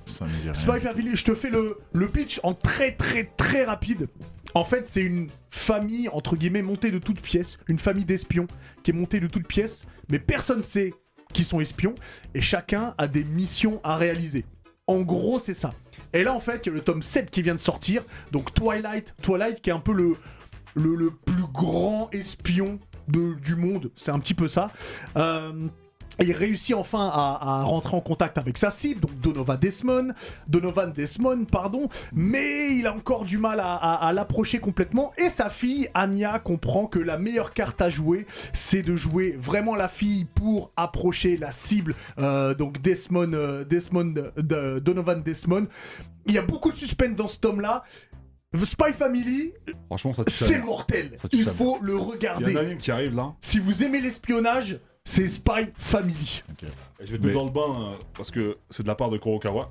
Family, je te fais le, le pitch en très très très rapide. En fait, c'est une famille, entre guillemets, montée de toutes pièces, une famille d'espions qui est montée de toutes pièces, mais personne sait qui sont espions, et chacun a des missions à réaliser. En gros, c'est ça. Et là, en fait, il y a le tome 7 qui vient de sortir, donc Twilight, Twilight qui est un peu le, le, le plus grand espion de- du monde, c'est un petit peu ça. Euh, et il réussit enfin à, à rentrer en contact avec sa cible, donc Donovan Desmond, Donovan Desmond, pardon, mais il a encore du mal à, à- à l'approcher complètement. Et sa fille, Anya, comprend que la meilleure carte à jouer, c'est de jouer vraiment la fille pour approcher la cible, euh, donc Desmond, euh, Desmond de, Donovan Desmond. Il y a beaucoup de suspense dans ce tome-là. The Spy Family, Franchement, c'est mortel. Ça Il faut le Il y a un regarder. anime qui arrive là. Si vous aimez l'espionnage, c'est Spy Family. Et je vais te mettre dans le bain euh, parce que c'est de la part de Kurokawa.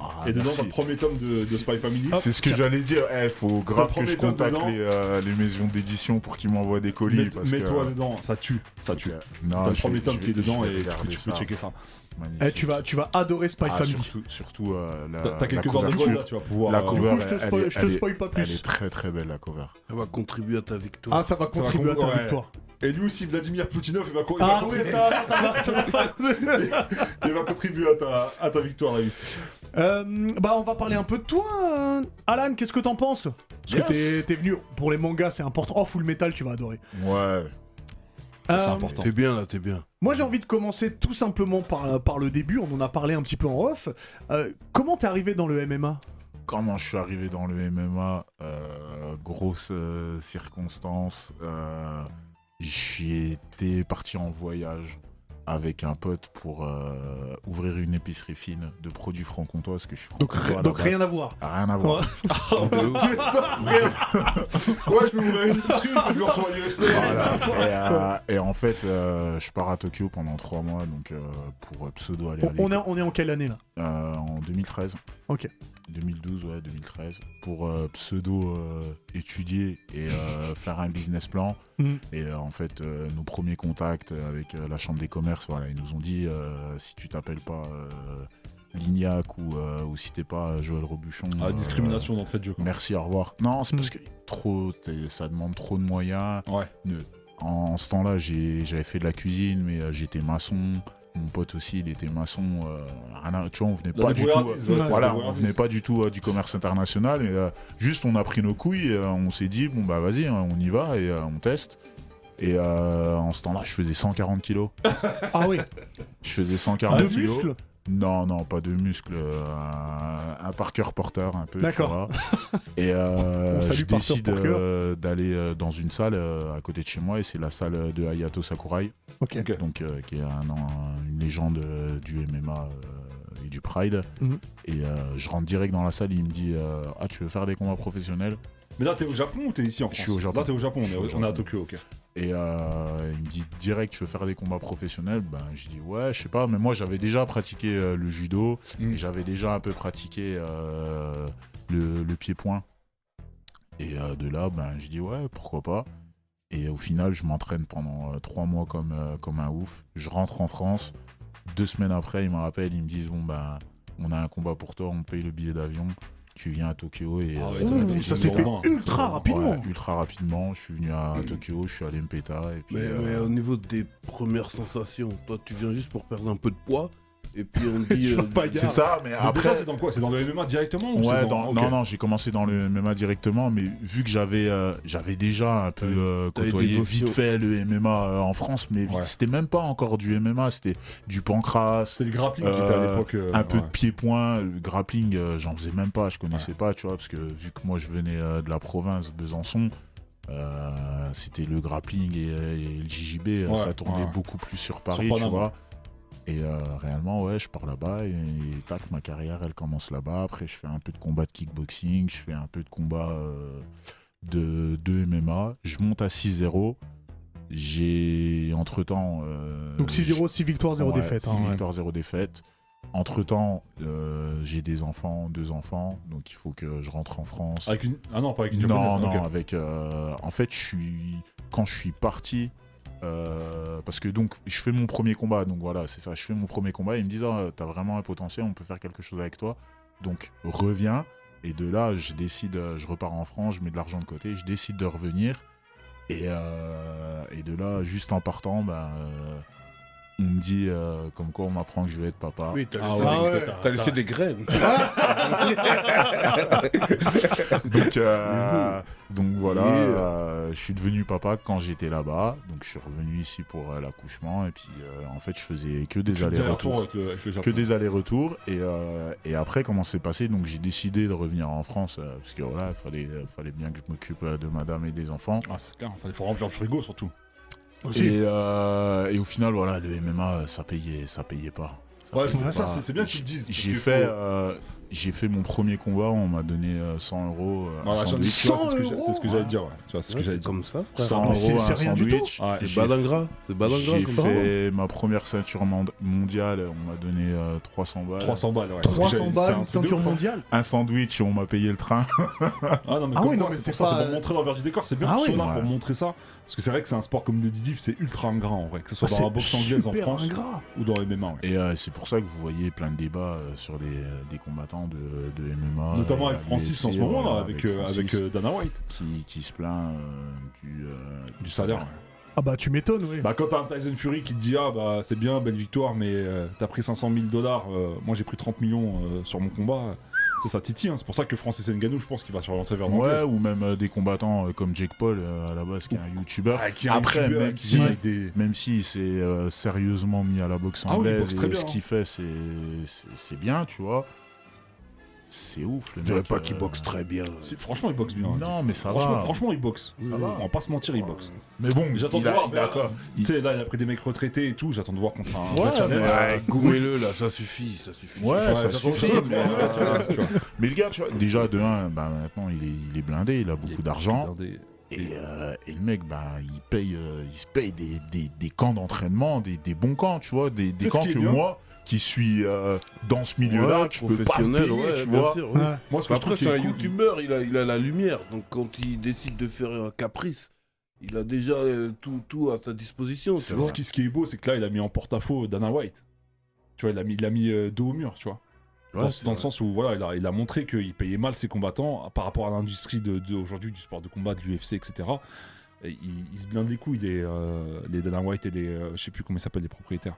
Ah, Et dedans, merci. dans le premier tome de, de Spy Family, C'est ce que j'allais dire. Il faut grave que je contacte les, euh, les maisons d'édition pour qu'ils m'envoient des colis. mets- parce que- mets-toi dedans, ça tue, ça tue. Le premier vais- tome qui est dedans et tu peux ça. checker ça. Magnifique. Eh, tu, vas, tu vas adorer Spy Ah, Family. surtout, surtout euh, la, T'as t'as la quelques heures de là, tu vas pouvoir. La euh, cover, coup, je te elle, spoil- est- je te elle pas plus. Elle est très très belle la cover. Ça va contribuer à ta victoire. Ah, ça va Ça va contribuer à ta ouais. victoire. Et lui aussi, Vladimir Poutinov, il va, Ah oui, contribuer, ça, ça, ça va, ça va pas. il va contribuer à ta, à ta victoire, Raïs. Euh, bah, on va parler un peu de toi. euh. Alan, qu'est-ce que t'en penses? Parce que Yes. t'es venu pour les mangas, c'est important. Oh, Full Metal, tu vas adorer. Ouais. C'est Euh, important. T'es bien là, t'es bien. Moi, j'ai envie de commencer tout simplement par, par le début. On en a parlé un petit peu en off. Euh, comment t'es arrivé dans le MMA Comment je suis arrivé dans le MMA euh, Grosse euh, circonstance. euh, J'étais parti en voyage avec un pote pour euh, ouvrir une épicerie fine de produits franc-comtois parce que je suis Donc, à donc rien à voir. Rien à voir. Frère Ouais, je peux ouvrir une épicerie, je vais recevoir l'UFC. Voilà. Et, euh, et en fait, euh, je pars à Tokyo pendant trois mois donc pour pseudo aller On, on est, on est en quelle année là? Euh, en 2013. Ok. 2012, ouais, 2013. Pour euh, pseudo euh, étudier et euh, faire un business plan. Mhm. Et euh, en fait, euh, nos premiers contacts avec euh, la Chambre des commerces, voilà, ils nous ont dit euh, si tu t'appelles pas euh, Lignac ou, euh, ou si t'es pas Joël Robuchon. Ah, euh, discrimination d'entrée de jeu. quoi. Merci, au revoir. Non, c'est Mhm. parce que trop, ça demande trop de moyens. Ouais. Ne- En ce temps-là, j'ai- j'avais fait de la cuisine, mais euh, j'étais maçon. Mon pote aussi, il était maçon. euh, rien à- tu vois, on venait pas du tout. ouais, Voilà, on venait pas du tout euh, du commerce international. Et, euh, juste, on a pris nos couilles, et, euh, on s'est dit, bon bah vas-y, hein, on y va et euh, on teste. Et euh, en ce temps-là, je faisais 140 kilos. Ah oui. Je faisais 140 de kilos. Non, non, pas de muscles. euh, un, un Parker Porter un peu. tu D'accord. vois. Et euh, je décide euh, d'aller dans une salle euh, à côté de chez moi et c'est la salle de Hayato Sakurai, donc euh, qui est un- un- une légende euh, du MMA euh, et du Pride. Mhm. Et euh, je rentre direct dans la salle, il me dit euh, ah tu veux faire des combats professionnels? Mais là, t'es au Japon ou t'es ici en Je France suis au Japon. Là, t'es au Japon, on Je suis est, au on est à Japon. Tokyo, ok. Et euh, il me dit direct, tu veux faire des combats professionnels Ben, je dis ouais, je sais pas, mais moi j'avais déjà pratiqué euh, le judo Mm. et j'avais déjà un peu pratiqué euh, le, le pied-point. Et de là, ben, je dis ouais, pourquoi pas. Et au final, je m'entraîne pendant trois mois comme, comme un ouf. Je rentre en France. Deux semaines après, ils me rappellent, ils me disent bon ben, on a un combat pour toi, on paye le billet d'avion. Tu viens à Tokyo et Ah ouais, euh, ça s'est fait ultra rapidement. Ouais, ultra rapidement. Je suis venu à Tokyo, je suis allé Mpeta et puis. Mais, euh, mais au niveau des premières sensations, toi tu viens juste pour perdre un peu de poids et puis on dit. Euh, c'est ça, mais après. c'est dans quoi? C'est dans le MMA directement ou Ouais, dans... non, non, j'ai commencé dans le MMA directement, mais vu que j'avais euh, j'avais déjà un peu euh, côtoyé vite fait le MMA euh, en France, mais Ouais. c'était même pas encore du MMA, c'était du pancras, C'était le grappling qui était à l'époque. un peu ouais. de pied-point, le grappling, j'en faisais même pas, je connaissais pas, tu vois, parce que vu que moi je venais de la province, Besançon, euh, c'était le grappling et, et le JJB, Ouais, ça tournait ouais. beaucoup plus sur Paris, tu vois. Et euh, réellement, ouais, je pars là-bas et, et tac, ma carrière, elle commence là-bas. Après, je fais un peu de combat de kickboxing, je fais un peu de combat euh, de, de MMA. Je monte à 6-0. J'ai, entre-temps... euh, Donc 6-0, 6 victoires, 0 Ouais, défaite. six hein, ouais. victoires, zéro défaite. Entre temps, j'ai des enfants, deux enfants, donc il faut que je rentre en France. Avec une... Ah non, pas avec une non, non, ok. avec. euh, en fait, je suis quand je suis parti. Euh, parce que donc je fais mon premier combat, donc voilà, c'est ça, je fais mon premier combat, ils me disent ah, t'as vraiment un potentiel, on peut faire quelque chose avec toi, donc reviens, et de là je décide, euh, je repars en France, je mets de l'argent de côté, je décide de revenir, et, euh, et de là juste en partant, ben, euh, on me dit euh, comme quoi on m'apprend que je vais être papa. Oui, t'as Ah laissé, ouais, des... t'as- t'as t'as- laissé des graines. donc, euh, donc voilà, euh, je suis devenu papa quand j'étais là-bas. Donc je suis revenu ici pour euh, l'accouchement. Et puis euh, en fait, je faisais que des allers-retours. Que des allers-retours. Et, euh, et après, comment c'est passé? Donc j'ai décidé de revenir en France. euh, parce que voilà, il fallait, fallait bien que je m'occupe euh, de madame et des enfants. Ah, c'est clair, il faut remplir le frigo surtout. Aussi. Et, euh, et au final, voilà, le MMA, ça payait, ça payait pas. Ça Ouais, payait c'est pas. ça, c'est c'est bien que tu le dises. J'ai fait, faut- euh, j'ai fait mon premier combat, on m'a donné euh, 100 euros. euh, Voilà, tu vois, c'est ce que 100 j'ai- c'est ce que j'allais dire. ouais. Tu vois, c'est ce que j'allais dire. comme ça, frère. 100 Ah, euros, c'est un rien du sandwich. Ouais, C'est badingra. C'est. J'ai fait ma première ceinture mond- mondiale, on m'a donné euh, 300 balles. 300 balles, ouais. c'est ce que 300 j'allais dire, balles, c'est une ceinture hein. mondiale. Un sandwich, on m'a payé le train. Ah non, mais Ah oui, non, mais c'est pour ça, c'est pour montrer l'envers du décor. C'est bien Ah soient là pour montrer ça. Parce que c'est vrai que c'est un sport, comme le dit Div, c'est ultra ingrat en vrai. Que ce soit Ah, dans la boxe anglaise en France ingrat. ou dans MMA. ouais. Et euh, c'est pour ça que vous voyez plein de débats euh, sur des, euh, de, de MMA. Notamment avec Francis en ce moment, voilà, avec, euh, Francis, avec euh, Dana White. qui, qui se plaint euh, du, euh, Du salaire. ouais. Ah bah tu m'étonnes, oui. Bah, quand t'as un Tyson Fury qui te dit Ah, bah, c'est bien, belle victoire, mais euh, t'as pris 500 000 dollars, euh, moi j'ai pris 30 millions euh, sur mon combat. C'est ça, Titi. hein. C'est pour ça que Francis Ngannou, je pense qu'il va sur l'entrée vers Ouais, ou même euh, des combattants euh, comme Jake Paul euh, à la base, qui est un youtubeur. Ah, qui est un Après, même qui si- des. Même si c'est euh, sérieusement mis à la boxe Ah oui, anglaise boxe très et bien, ce hein. qu'il fait, c'est bien, tu vois. C'est ouf, le Je dirais pas euh, qu'il boxe très bien. c'est- Franchement, il boxe bien. hein. Non, mais ça franchement, va. franchement, il boxe. Ça va. On va pas se mentir, il boxe. Mais bon, J'attends de voir. Tu sais, là, il a pris des mecs retraités et tout. J'attends de voir contre un Ouais, challenge. mais- Ouais, gourmez-le là, ça suffit, ça suffit. Ouais, Ouais, ça suffit. mais, ouais, euh, tu vois. mais le gars, tu vois, déjà de 1, bah, maintenant il est, il est blindé, il a beaucoup d'argent. Et, euh, et le mec, bah, il, paye, euh, il se paye des, des- des camps d'entraînement, des, des bons camps, tu vois, des, des camps que bien. moi, qui suis euh, dans ce milieu-là, Ouais, je peux pas me professionnel, payer, ouais, tu vois. sûr, oui. Ouais. Moi, ce que je Après, trouve c'est un cool- youtubeur, il a, il a la lumière. Donc, quand il décide de faire un caprice, il a déjà euh, tout, tout à sa disposition. Tu C'est- vois. Ce qui, ce qui est beau, c'est que là, il a mis en porte-à-faux Dana White. Tu vois, il a mis, il a mis euh, dos au mur, tu vois. Ouais, dans dans le sens où voilà, il a, il a montré qu'il payait mal ses combattants par rapport à l'industrie de, de- aujourd'hui du sport de combat, de l'UFC, etc. Et il, il se blinde les couilles, les, euh, les Dana White et les. euh, je sais plus comment ils s'appellent, les propriétaires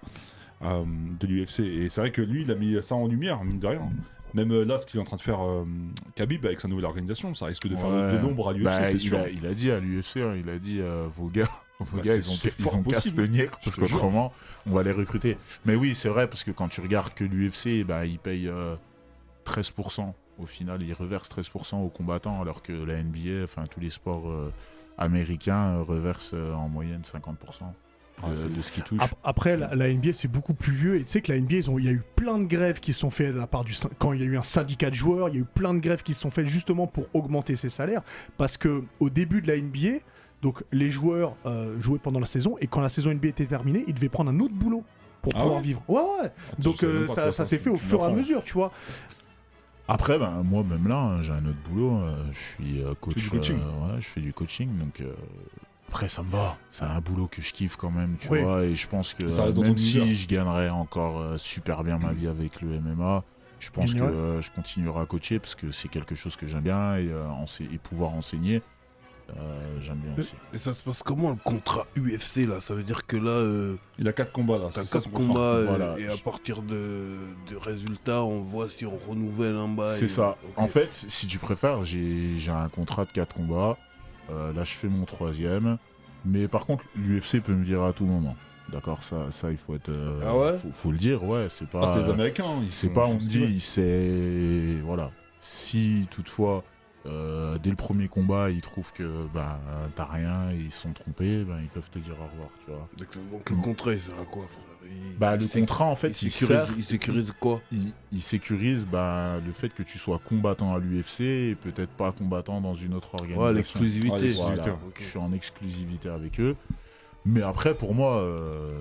euh, de l'UFC. Et c'est vrai que lui, il a mis ça en lumière, mine de rien. Même euh, là, ce qu'il est en train de faire euh, Khabib avec sa nouvelle organisation, ça risque de faire Ouais. de l'ombre à l'UFC, Bah, c'est il, sûr. a, il a dit à l'UFC, hein, il a dit euh, vos gars, vos Bah, gars c'est- ils ont, c'est ils fort ont qu'à se possible. tenir Je parce te jure. qu'autrement on va les recruter. Mais oui, c'est vrai parce que quand tu regardes que l'UFC, bah, il paye euh, 13%. Au final, il reverse 13% aux combattants alors que la NBA, enfin tous les sports euh, américains euh, reversent euh, en moyenne 50% Ah, de, c'est de ce qu'ils touchent. Ap- Après, la, la NBA, c'est beaucoup plus vieux. Et tu sais que la NBA, il y a eu plein de grèves qui se sont faites de la part du quand il y a eu un syndicat de joueurs. Il y a eu plein de grèves qui se sont faites justement pour augmenter ses salaires. Parce que au début de la NBA, donc les joueurs euh, jouaient pendant la saison et quand la saison NBA était terminée, ils devaient prendre un autre boulot pour Ah pouvoir ouais vivre. Ouais, ouais. Attends, Donc euh, ça, s'est fait au fur et à mesure, tu vois. Après, ben, moi, même là, hein, j'ai un autre boulot. euh, je suis euh, coach. fais du coaching. euh, ouais, je fais du coaching. Donc, euh, après, ça me va. C'est un boulot que je kiffe quand même, tu Oui. vois. Et je pense que Ça reste dans même si je gagnerais encore euh, super bien ma vie avec le MMA, je pense que Ouais. euh, je continuerai à coacher parce que c'est quelque chose que j'aime bien et, euh, et pouvoir enseigner, euh, j'aime bien aussi. Et ça se passe comment le contrat UFC là? Ça veut dire que là, euh, Il a 4 combats là. t'as c'est ça, quatre son contrat. combats Voilà. et à partir de, de résultats, on voit si on renouvelle un bail. C'est ça. En fait, si tu préfères, j'ai j'ai un contrat de 4 combats. Euh, là, je fais mon troisième. Mais par contre, l'UFC peut me dire à tout moment. D'accord ça, ça, il faut être. euh, Ah ouais faut, faut le dire, ouais. C'est pas. Ah, c'est les Américains. c'est pas, on me veulent. dit, c'est. Voilà. Si toutefois, euh, dès le premier combat, ils trouvent que bah, t'as rien et ils se sont trompés, ben, ils peuvent te dire au revoir, tu vois. Donc, donc le contrat, il sert à quoi, frère? Bah, le contrat, en fait, il, sécurise, sert. il sécurise quoi il, il sécurise bah, le fait que tu sois combattant à l'UFC et peut-être pas combattant dans une autre organisation. Ouais, l'exclusivité. Ouais, l'exclusivité. Voilà. Je suis en exclusivité avec eux. Mais après, pour moi, euh,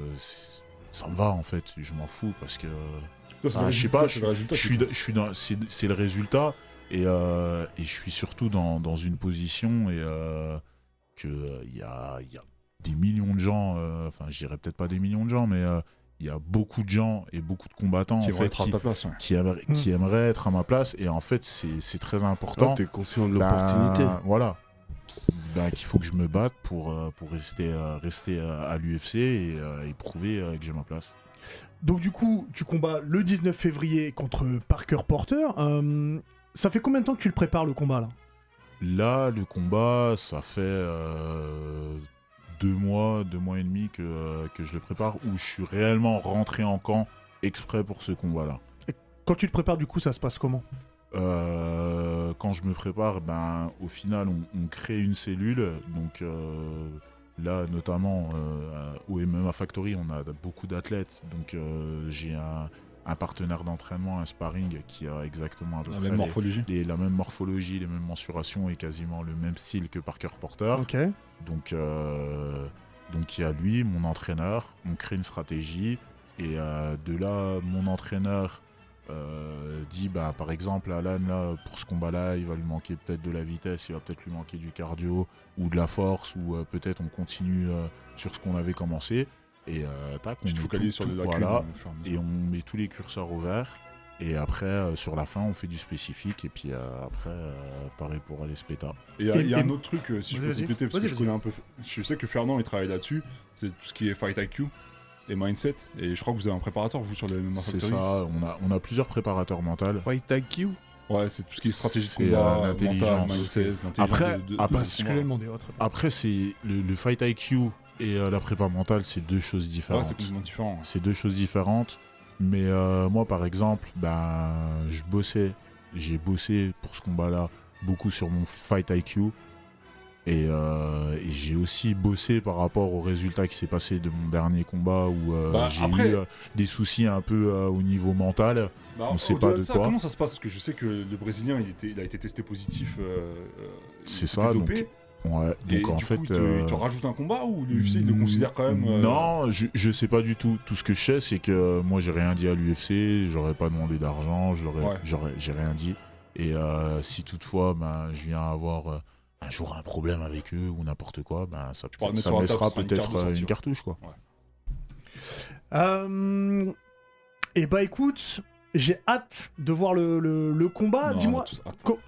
ça me va en fait. Je m'en fous parce que Toi, c'est Ah, le je sais pas, c'est le résultat je suis, je suis dans, c'est, c'est le résultat et, euh, et je suis surtout dans, dans une position et euh, que il y a, il y a des millions de gens, euh, enfin, je dirais peut-être pas des millions de gens, mais euh, il y a beaucoup de gens et beaucoup de combattants Qui en vont fait, être à qui, ta place. ouais. qui aimeraient, qui aimeraient être à ma place et en fait, c'est, très important. Ah, T'es conscient de Ben, l'opportunité. voilà. Ben, qu'il faut que je me batte pour, euh, pour rester, euh, rester euh, à l'UFC et, et prouver que j'ai ma place. Donc du coup, tu combats le 19 février contre Parker Porter. Euh, ça fait combien de temps que tu le prépares le combat là? Là, le combat, ça fait euh, deux mois, deux mois et demi que, euh, que je le prépare, où je suis réellement rentré en camp exprès pour ce combat-là. Quand tu te prépares du coup, ça se passe comment? Euh, quand je me prépare, ben, au final, on, on crée une cellule. Donc euh, là, notamment euh, au MMA Factory, on a beaucoup d'athlètes. Donc j'ai un, un partenaire d'entraînement, un sparring qui a exactement à peu La près même morphologie. les- la même morphologie, les mêmes mensurations et quasiment le même style que Parker Porter. Donc, euh, donc il y a lui, mon entraîneur, on crée une stratégie et euh, de là, mon entraîneur euh, dit, bah, par exemple, Alan, là, pour ce combat-là, il va lui manquer peut-être de la vitesse, il va peut-être lui manquer du cardio ou de la force ou euh, peut-être on continue euh, sur ce qu'on avait commencé et euh, tac, on Tu te met focalises tout- sur les tout- lacunes. voilà, et on met tous les curseurs au vert. Et après, euh, sur la fin, on fait du spécifique. Et puis euh, après, euh, pareil pour les spétas. Et il y a- un autre truc, euh, si je peux compléter, parce que je connais un peu. Je sais que Fernand il travaille là-dessus, c'est tout ce qui est fight IQ et mindset. Et je crois que vous avez un préparateur, vous, sur le MMA C'est ça, on a, on a plusieurs préparateurs mentaux. Fight IQ Ouais, c'est tout ce qui est stratégie de C'est, combat, euh, mental, l'intelligence. mindset, l'intelligence Après- de, de- après, de C'est ce que combat. j'ai demandé. ouais, très bien. Après, c'est le, le fight IQ et euh, la prépa mentale, c'est deux choses Ouais, différentes. c'est complètement différent. c'est deux choses différentes. Mais euh, moi, par exemple, ben, je bossais, j'ai bossé pour ce combat-là beaucoup sur mon fight IQ. Et, euh, et j'ai aussi bossé par rapport au résultat qui s'est passé de mon dernier combat où euh, Bah, j'ai après- eu euh, des soucis un peu au niveau mental. Bah, On sait pas de ça, quoi. Comment ça se passe? Parce que je sais que le Brésilien, il, était, il a été testé positif. C'est ça, donc, dopé. Ouais, Et donc en du fait. coup, il te, euh, il te rajoute un combat ou l'UFC il le considère quand même euh, Non, je, je sais pas du tout. Tout ce que je sais, c'est que euh, moi, j'ai rien dit à l'UFC, j'aurais pas demandé d'argent, j'aurais, j'ai rien dit. Et euh, si toutefois, ben, je viens avoir euh, un jour un problème avec eux ou n'importe quoi, ben, ça, ça me laissera une peut-être une cartouche, quoi. Euh, et bah écoute, j'ai hâte de voir le, le- le combat. Dis-moi,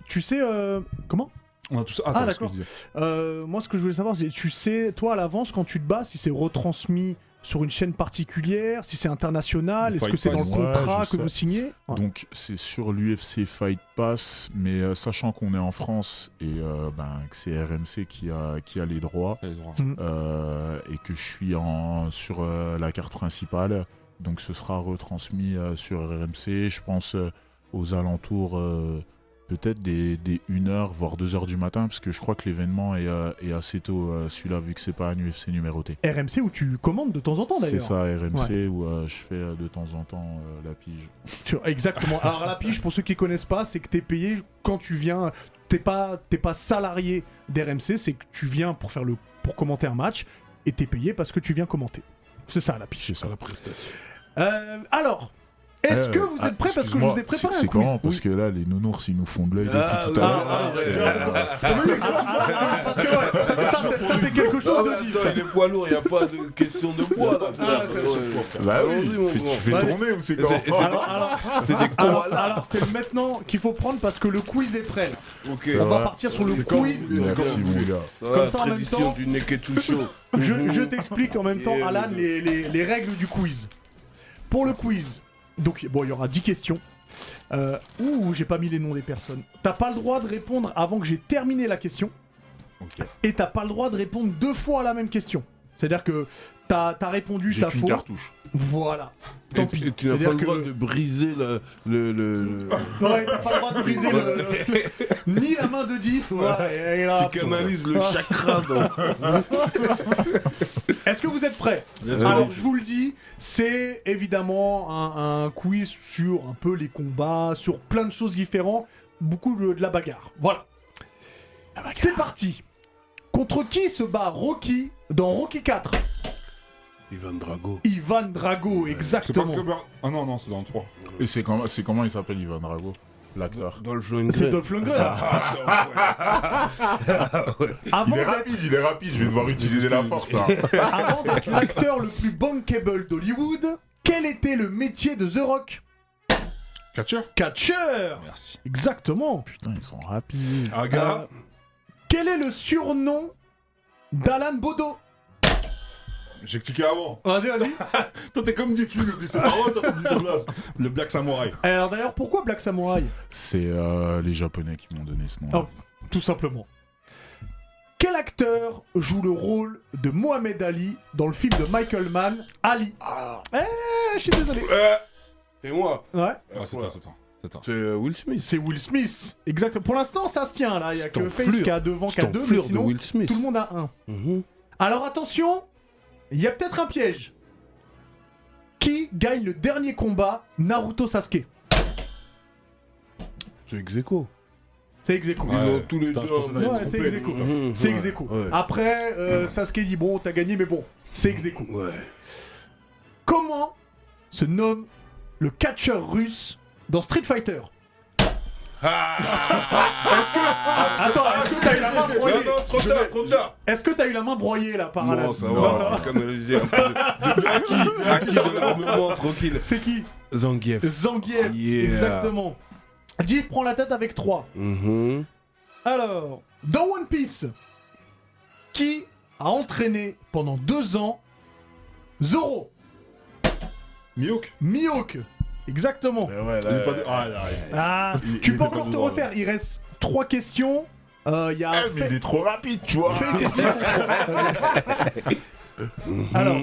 tu sais euh, comment? On a tous hâte. Ah, ce que d'accord. je disais. Euh, Moi, ce que je voulais savoir, c'est tu sais, toi à l'avance, quand tu te bats, si c'est retransmis sur une chaîne particulière, si c'est international, est-ce que c'est dans le. Ouais, contrat que sais. vous signez? Ouais. Donc, c'est sur l'UFC Fight Pass, mais euh, sachant qu'on est en France et euh, ben, que c'est RMC qui a, qui a les droits, droit. euh, et que je suis en, sur euh, la carte principale. Donc ce sera retransmis euh, sur RMC, je pense euh, aux alentours euh, peut-être des, des 1h, voire 2h du matin, parce que je crois que l'événement est, euh, est assez tôt, euh, celui-là, vu que c'est pas un UFC numéroté. RMC où tu commandes de temps en temps C'est d'ailleurs. ça, RMC, où euh, je fais de temps en temps euh, la pige. Tu- Exactement. Alors la pige, pour ceux qui connaissent pas, c'est que t'es payé quand tu viens. T'es pas, t'es pas salarié d'RMC, c'est que tu viens pour faire le, pour commenter un match et t'es payé parce que tu viens commenter. C'est ça la pige. C'est ça. la prestation. Euh, alors, est-ce Euh, que vous ah, êtes prêts? Parce que je vous ai préparé c'est- un C'est quiz comment? Parce Oui. que là, les nounours, ils nous font de l'œil depuis Ah, tout à l'heure. ah, ça. Parce c'est- c'est quelque chose Non, de vif. il est poids lourd, il n'y a pas de question de poids. Ah, c'est. Bah oui, tu fais tourner ou c'est comment c'est- c'est- C'est des alors, c'est maintenant qu'il faut prendre parce que le quiz est prêt. On va partir sur le C'est quiz. c'est comme Merci, vous mon voulez. gars. Voilà, Comme ça, en même temps- du. Je, t'explique en même temps, Alan, les règles du quiz. Pour le quiz, donc bon, il y aura 10 questions. Euh, ouh, j'ai pas mis les noms des personnes. T'as pas le droit de répondre avant que j'ai terminé la question. Ok. Et t'as pas le droit de répondre deux fois à la même question. C'est-à-dire que t'as as répondu J'ai ta qu'une faute. cartouche. Voilà. Tant Et, pis. et tu n'as pas le droit de briser le. le, le- le- Ouais, t'as pas le droit de briser le, ni la main de Diff. là, Tu canalises le chakra dans. Est-ce que vous êtes prêts? Alors, je vous le dis, c'est évidemment un, un quiz sur un peu les combats, sur plein de choses différentes, beaucoup de, de la bagarre. Voilà. C'est parti. Contre qui se bat Rocky dans Rocky 4 Ivan Drago. Ivan Drago, pas exactement. le club- Ah non, non, c'est dans le 3. Et c'est comment, c'est comment il s'appelle Ivan Drago? L'acteur. Dolph C'est Lundgren. Dolph Lundgren. Avant Il est rapide, il est rapide, je vais devoir utiliser la force là. avant d'être l'acteur le plus bankable d'Hollywood, quel était le métier de The Rock? Catcher Catcher Merci. Exactement. Putain, ils sont rapides. Aga. Euh, quel est le surnom d'Alan Bodo? J'ai cliqué avant. Vas-y, vas-y. Toi, t'es comme Difflu, le toi, Black Samurai. Alors d'ailleurs, pourquoi Black Samurai? C'est euh, les Japonais qui m'ont donné ce nom. Oh, Tout simplement. Quel acteur joue le rôle de Mohamed Ali dans le film de Michael Mann, Ali? Eh, je suis désolé. C'est moi. Ouais, Ah, c'est toi, c'est toi. C'est toi. C'est euh, Will Smith. c'est Will Smith. Exact. Pour l'instant, ça se tient là. Il y a que Face qui a devant, qui a deux, mais sinon, Will Smith. tout le monde a un. Mhm. Alors attention, il y a peut-être un piège. Qui gagne le dernier combat Naruto Sasuke C'est ex aequo. C'est ex aequo. Ils Ouais. ont tous les Putain, deux. je pensais d'aller Ouais, te c'est tromper. ex aequo. Mhm, C'est. Après, euh, Sasuke dit bon, t'as gagné, mais bon, c'est ex aequo. Ouais. Comment se nomme le catcheur russe dans Street Fighter? Est-ce que. Attends, est-ce que t'as eu la main broyée? Non, non, trop tard, trop tard. Est-ce que t'as eu la main broyée là par Alan? Non, ça Non, va, va. va canaliser un peu de, de acquis, acquis de l'armement, tranquille. C'est qui? Zangief. Zangief. Yeah. Exactement. Jeff prend la tête avec 3. Mhm. Alors, dans One Piece, qui a entraîné pendant deux ans Zoro? Mihawk Mihawk. Exactement. Mais ouais, Il est là, pas de- Ah, là, il- Ah, il- tu peux pas encore te dedans, refaire. Il reste trois questions. Euh, Il y a. Eh, mais il est trop rapide, tu vois. Alors,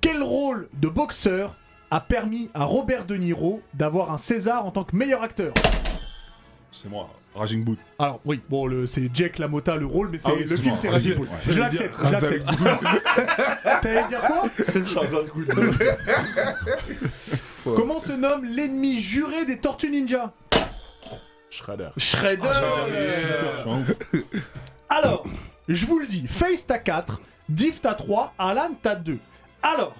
quel rôle de boxeur a permis à Robert De Niro d'avoir un César en tant que meilleur acteur? C'est moi, Raging Boot. Alors, oui, bon, le- c'est Jack LaMotta le rôle, mais c'est Ah oui, le excuse-moi. film c'est. Raging Bull. Ouais. Je l'accepte, je l'accepte. T'allais dire quoi? Comment se nomme l'ennemi juré des Tortues Ninja Shredder. Shredder Alors, je vous le dis, Face t'as 4, Div t'as 3, Alan t'as 2. Alors,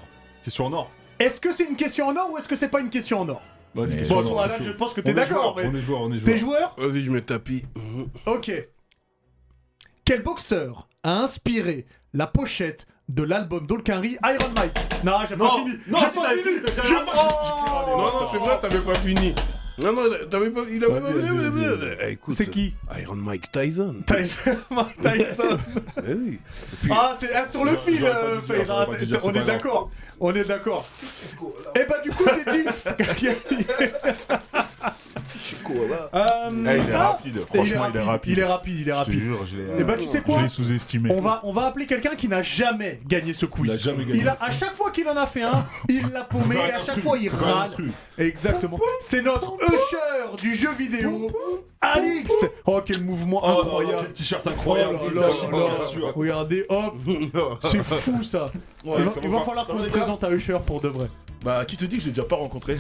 Question en or. est-ce que c'est une question en or ou est-ce que c'est pas une question en or? Vas-y, question Bon, en or. Alan, c'est je chaud. pense que On t'es est d'accord. joueur, mais- On est joueur, on est T'es joueur. joueur? Vas-y, je mets tapis. Ok. Quel boxeur a inspiré la pochette de l'album d'Olkinry Iron Mike Non, j'ai pas fini. non, j'ai pas fini. Oh Non, non, c'est vrai, t'avais pas fini. Non, non, t'avais pas. Il avait pas. Eh, écoute, C'est qui Iron Mike Tyson. Tyson. Tyson. Eh. Ah, c'est ah, sur le fil, euh, On est d'accord. On est d'accord. Et bah, du coup, c'est dit. Cola. Euh, Eh, il est ah, rapide. Franchement, il est rapide. Il est rapide, il est Je te rapide. jure, je l'ai. Et bah, tu sais je quoi l'ai sous-estimé. On va, on va appeler quelqu'un qui n'a jamais gagné ce quiz. Il a jamais gagné. Il a, à chaque fois qu'il en a fait un, il l'a paumé et à chaque fois il râle. Exactement. C'est notre usher du jeu vidéo, Alix. Oh quel mouvement Oh, incroyable. quel t-shirt incroyable. Oh là là là. bien sûr. Regardez, hop, c'est fou ça. il va, ça il va va pas. falloir qu'on gars présente à Usher pour de vrai. Bah, qui te dit que je l'ai déjà pas rencontré?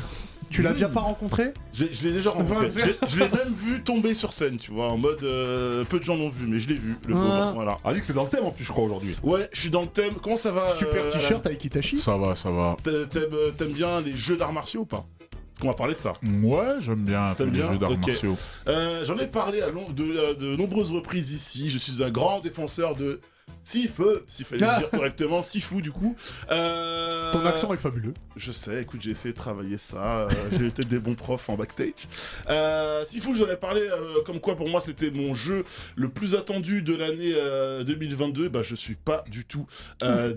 Tu l'as déjà pas rencontré Je l'ai- je l'ai déjà rencontré. Je l'ai- je l'ai même vu tomber sur scène, tu vois, en mode. euh, peu de gens l'ont vu, mais je l'ai vu, le Ah. pauvre. Voilà. Alix, c'est dans le thème en plus, je crois, aujourd'hui. Ouais, je suis dans le thème. Comment ça va Super euh, t-shirt avec Itachi. Ça va, ça va. T'a- T'aimes euh, t'aimes bien les jeux d'arts martiaux ou pas? Parce qu'on va parler de ça. Ouais, j'aime bien un peu T'aimes les bien? jeux d'arts Ok. martiaux. Euh, J'en ai parlé à long- de, à de nombreuses reprises ici. Je suis un grand défenseur de Sifu, s'il fallait le dire correctement. Sifu, du coup. Euh, Ton accent est fabuleux. Je sais, écoute, j'ai essayé de travailler ça. euh, j'ai été des bons profs en backstage. Euh, Sifu, j'en ai parlé comme quoi pour moi c'était mon jeu le plus attendu de l'année euh, 2022. Bah, je suis pas du tout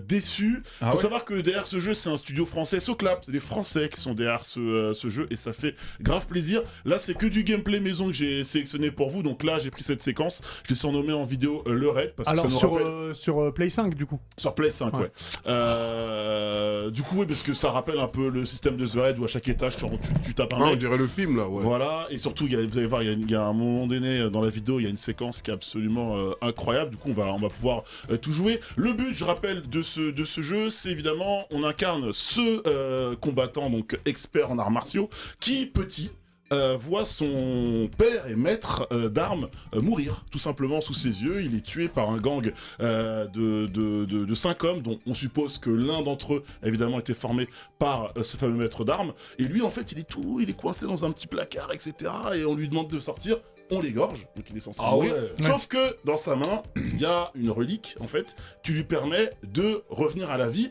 déçu. Ah Faut ouais savoir que derrière ce jeu, c'est un studio français, Soclap. C'est des Français qui sont derrière ce, ce jeu et ça fait grave plaisir. Là, c'est que du gameplay maison que j'ai sélectionné pour vous. Donc là, j'ai pris cette séquence. Je l'ai surnommé en vidéo le raid parce que Alors ça nous sur, rappelle. Euh, sur euh, Play 5 du coup. Sur Play 5, ouais. Ouais. Euh, du coup, oui, parce que ça rappelle un peu le système de The Raid où à chaque étage, tu, tu- tu tapes un Ah, on dirait le film là, ouais. Voilà, et surtout, il y a- vous allez voir, il y, a, il y a un moment donné dans la vidéo, il y a une séquence qui est absolument euh, incroyable. Du coup, on va, on va pouvoir euh, tout jouer. Le but, je rappelle, de ce, de ce jeu, c'est évidemment, on incarne ce euh, combattant, donc expert en arts martiaux, qui, petit, euh, voit son père et maître euh, d'armes euh, mourir tout simplement sous ses yeux. Il est tué par un gang euh, de, de, de, de cinq hommes dont on suppose que l'un d'entre eux a évidemment été formé par euh, ce fameux maître d'armes. Et lui en fait il est tout, il est coincé dans un petit placard etc. Et on lui demande de sortir. On l'égorge, donc il est censé Ah mourir. ouais. Sauf que dans sa main, il y a une relique en fait qui lui permet de revenir à la vie,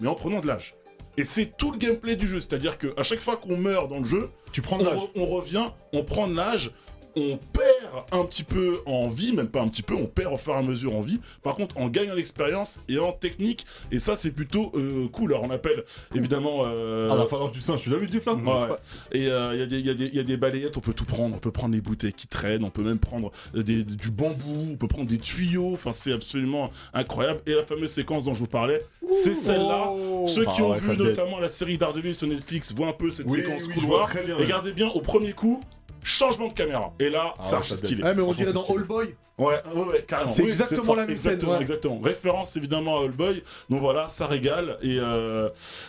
mais en prenant de l'âge. Et c'est tout le gameplay du jeu, c'est-à-dire qu'à chaque fois qu'on meurt dans le jeu, Tu prends on, re- on revient, on prend de l'âge, on perd un petit peu en vie, même pas un petit peu, on perd au fur et à mesure en vie. Par contre, on gagne en expérience et en technique, et ça c'est plutôt euh, cool. Alors on appelle évidemment. euh, Ah, la phalange du singe, tu l'as vu, Jeff là Ouais. Et euh, il y, a des- y a des- y a des balayettes, on peut tout prendre. On peut prendre les bouteilles qui traînent, on peut même prendre euh, des- du bambou, on peut prendre des tuyaux. Enfin, c'est absolument incroyable. Et la fameuse séquence dont je vous parlais, c'est celle-là. Oh. Ceux qui Ah ont ouais, vu notamment la série Daredevil sur Netflix voient un peu cette Oui, séquence oui, couloir. Regardez bien, au premier coup, changement de caméra. Et là, Ah c'est ouais, archi ça stylé. Ouais, mais on dirait dans c'est All Boy. Ouais, ouais, ouais, carrément. C'est Oui, exactement ça, la même scène, Exactement, ouais. exactement. Référence évidemment à All Boy. Donc voilà, ça régale. Et, euh,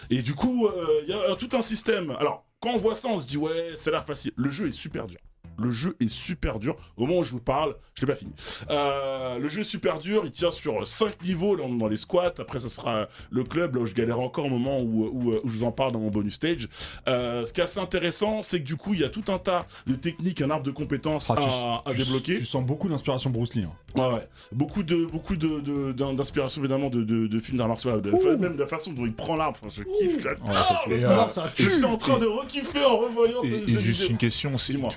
et du coup, euh, il y a tout un système. Alors, quand on voit ça, on se dit, ouais, ça a l'air facile. Le jeu est super dur. Le jeu est super dur. Au moment où je vous parle, je l'ai pas fini. Euh, le jeu est super dur. Il tient sur 5 niveaux là, dans les squats. Après, ce sera le club là où je galère encore au moment où, où, où je vous en parle dans mon bonus stage. Euh, ce qui est assez intéressant, c'est que du coup, il y a tout un tas de techniques, un arbre de compétences Ah, tu- à, débloquer. Tu sens beaucoup d'inspiration Bruce Lee. hein. Ouais, ouais. Beaucoup de, beaucoup de, de- d'in- d'inspiration évidemment de, de, de films d'art martial, de- enfin, même de la façon dont il prend l'arbre. Enfin, je kiffe. Ouais. Et, Ah, euh, ça je suis en train de rekiffer en revoyant Et, juste vidéos. une question, c'est Dis-moi.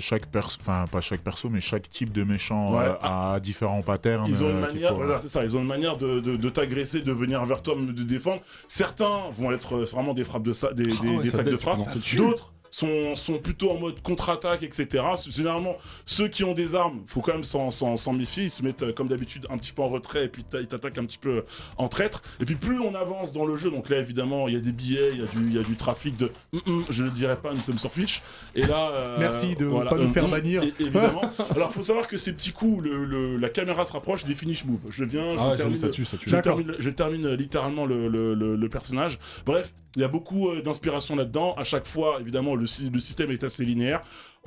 Chaque chaque perso, enfin pas chaque perso, mais chaque type de méchant Ouais. euh, a différents patterns. Ils ont une euh, manière, faut- voilà, c'est ça, ils ont une manière de, de, de t'agresser, de venir vers toi, de défendre. Certains vont être vraiment des frappes de sa- des, Ah des- ouais, des ça sacs de frappe. D'autres sont, sont plutôt en mode contre-attaque, etc. Généralement, ceux qui ont des armes, faut quand même s'en, s'en- s'en méfier. Ils se mettent euh, comme d'habitude un petit peu en retrait et puis t'a- ils t'attaquent un petit peu en traître. Et puis plus on avance dans le jeu, donc là évidemment il y a des billets, il y a du, il y a du trafic de, Hum, hum, je ne dirais pas, nous sommes sur Twitch. Et là, euh, Merci de voilà, pas nous faire hum, bannir. Évidemment. Alors faut savoir que ces petits coups, le- le- la caméra se rapproche des finish moves. Je viens, je Ah termine, ça tue, ça tue. je D'accord. termine, je termine littéralement le, le- le- le personnage. Bref, il y a beaucoup euh, d'inspiration là-dedans. À chaque fois, évidemment, le, sy- le système est assez linéaire.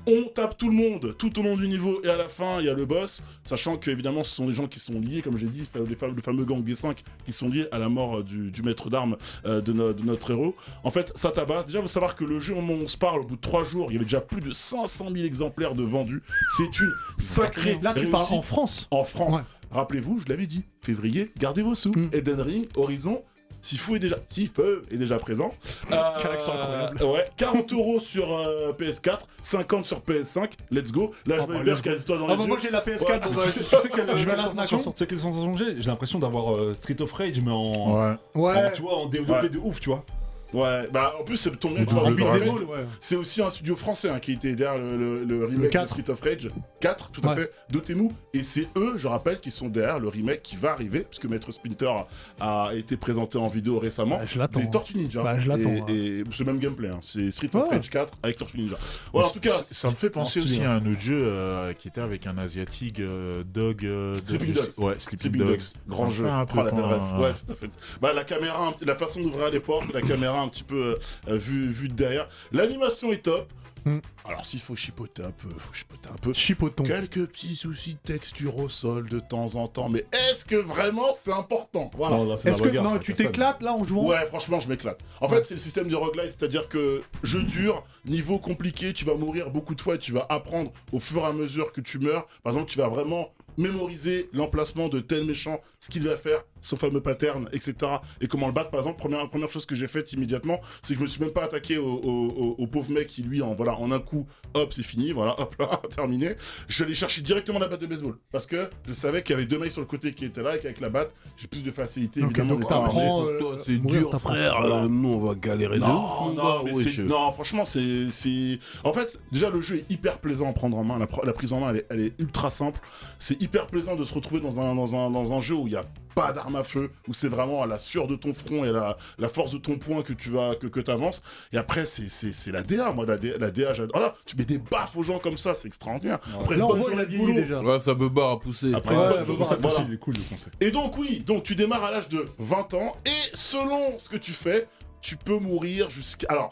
On tape tout le monde tout au long du niveau et à la fin, il y a le boss. Sachant que, évidemment, ce sont des gens qui sont liés, comme j'ai dit, les fameux, le fameux gang G5 qui sont liés à la mort euh, du, du maître d'armes euh, de, no- de notre héros. En fait, ça tabasse. Déjà, il faut savoir que le jeu, au moment où on se parle, au bout de trois jours, il y avait déjà plus de 500 000 exemplaires de vendus. C'est une sacrée Là, tu parles réussite en France. en France. Ouais. Rappelez-vous, je l'avais dit, février, gardez vos sous. Mm. Elden Ring, Horizon, Sifu est déjà, Sifu est déjà présent. Quel accent incroyable. Ouais, 40 euros sur euh, PS4, 50 sur PS5, let's go. Là, je Oh, vois bah, Hubert let's qui a les étoiles dans Ah les bah yeux. moi j'ai la PS4, Ouais. bon, bah, Tu sais, tu sais quelle, je vais quelle sensation, tu sais quelle sensation j'ai J'ai l'impression d'avoir euh, Street of Rage, mais en, Ouais. Ouais. en- tu vois, en développé Ouais. de ouf, tu vois. Ouais, bah en plus, c'est ton mieux, tu Bah, Dragon. Rage, ouais. C'est aussi un studio français hein, qui était derrière le, le- le remake de 4. Street of Rage 4, tout à Ouais. fait, Dotemu. Et c'est eux, je rappelle, qui sont derrière le remake qui va arriver, puisque Maître Splinter a été présenté en vidéo récemment. Bah, je l'attends. Des Tortues Ninja. Bah, je l'attends, Et, hein. et c'est le même gameplay, hein. c'est Street of Ouais. Rage 4 avec Tortues Ninja. Voilà, en tout cas, ça, me fait penser aussi hein. à un autre jeu euh, qui était avec un asiatique euh, Dog. euh, de- Sleeping Dogs. Ouais, Sleeping, Dogs. Grand jeu. Oh. Ouais, tout à fait. Bah, la caméra, la façon d'ouvrir les portes, la caméra un petit peu euh, vue, vue de derrière. L'animation est top. Hmm. Alors, s'il faut chipoter un peu, faut chipoter un peu. Chipoton. Quelques petits soucis de texture au sol de temps en temps, mais est-ce que vraiment c'est important? Voilà. Non, là, c'est la Est-ce que non, ça tu t'éclates là en jouant? Ouais, franchement, je m'éclate. En fait, c'est le système de roguelite, c'est-à-dire que jeu dur, niveau compliqué, tu vas mourir beaucoup de fois et tu vas apprendre au fur et à mesure que tu meurs. Par exemple, tu vas vraiment mémoriser l'emplacement de tel méchant, ce qu'il va faire, son fameux pattern, etc. Et comment le battre. Par exemple, première, première chose que j'ai faite immédiatement, c'est que je me suis même pas attaqué au, au- au- au pauvre mec qui, lui, en, voilà, en un coup, hop, c'est fini, voilà, hop là, terminé. Je suis allé chercher directement la batte de baseball. Parce que je savais qu'il y avait deux mecs sur le côté qui étaient là et qu'avec la batte, j'ai plus de facilité, évidemment. donc t'apprends, euh, Toi, c'est dur, frère. Euh, nous, on va galérer de Non, ouf, mais franchement, c'est. En fait, déjà, le jeu est hyper plaisant à prendre en main. La prise en main, elle est, elle est ultra simple. C'est hyper plaisant de se retrouver dans un, dans un, dans un jeu où il n'y a pas d'arme à feu, où c'est vraiment à la sueur de ton front et à la, la force de ton poing que tu vas, que, que avances. Et après, c'est, c'est, c'est la DA. Moi, la DA, la DA j'adore. Voilà, tu mets des baffes aux gens comme ça, c'est extraordinaire. Après, Là on voit la vieillie déjà. Ouais, ça peut barre à pousser. Après, Ouais, ouais, Le concept voilà. aussi, il est cool, le concept. Et donc oui, donc tu démarres à l'âge de 20 ans et selon ce que tu fais, tu peux mourir jusqu'à... Alors,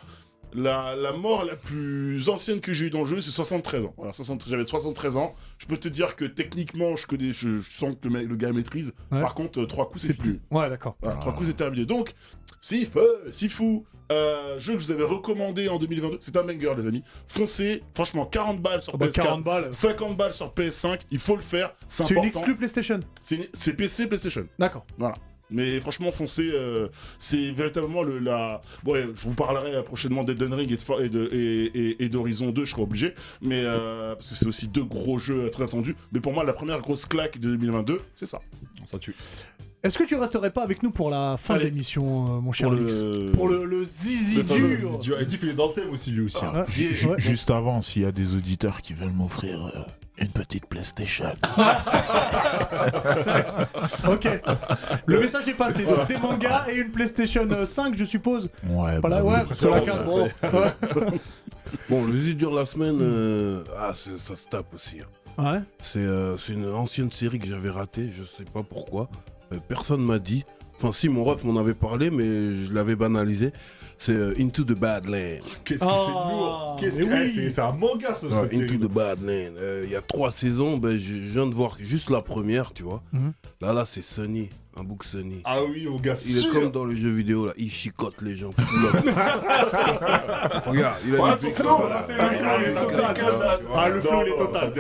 la, la mort la plus ancienne que j'ai eue dans le jeu, c'est 73 ans. Voilà, 73 j'avais 73 ans. Je peux te dire que techniquement, je connais, je, je sens que le, mec- le gars maîtrise. Ouais. Par contre, euh, trois coups, c'est plus. Ouais, d'accord. Voilà, Ah. trois coups, c'est terminé. Donc, Sif, Sifu, euh, jeu que je vous avais recommandé en 2022. C'est un banger, les amis. Foncez, franchement, 40 balles sur Ah bah, PS4. 40 balles. 50 balles sur PS5, il faut le faire, c'est une exclu PlayStation. C'est PC, PlayStation. D'accord. Mais franchement, foncez, euh, c'est véritablement le, la. Bon, je vous parlerai prochainement d'Elden Ring et et de- et- et- et d'Horizon 2, je serai obligé. Mais euh, parce que c'est aussi deux gros jeux très attendus. Mais pour moi, la première grosse claque de 2022, c'est ça. Ça tue. Est-ce que tu resterais pas avec nous pour la fin de l'émission, euh, mon cher le. Pour le, le zizi dur. Du- Edith, il est dans le thème aussi, lui aussi. hein. Ah. Juste avant, s'il y a des auditeurs qui veulent m'offrir euh, une petite PlayStation. Ok. Le message est passé. Donc des mangas et une PlayStation euh, 5, je suppose. Ouais, Voilà, bah, ouais, oui. parce que la carte. bon, le zizi dur de la semaine, euh, ah, c'est- ça se tape aussi. hein. Ouais. C'est euh, c'est une ancienne série que j'avais ratée, je sais pas pourquoi. Euh, personne m'a dit. Enfin, si, mon ref m'en avait parlé, mais je l'avais banalisé. C'est euh, Into the Badland. Qu'est-ce que c'est Ah, lourd Qu'est-ce que oui. c'est C'est un manga, ça, Into série. the Badland. Euh, Il y a trois saisons, ben, je je viens de voir juste la première, tu vois. Mhm. Là, là, c'est Sunny, un book Sunny. Ah oui, mon gars, Il est comme dans les jeux vidéo, là. Il chicote les gens. Regarde, il a Ouais, des flow, là, le est. Ah, le flow, il est total.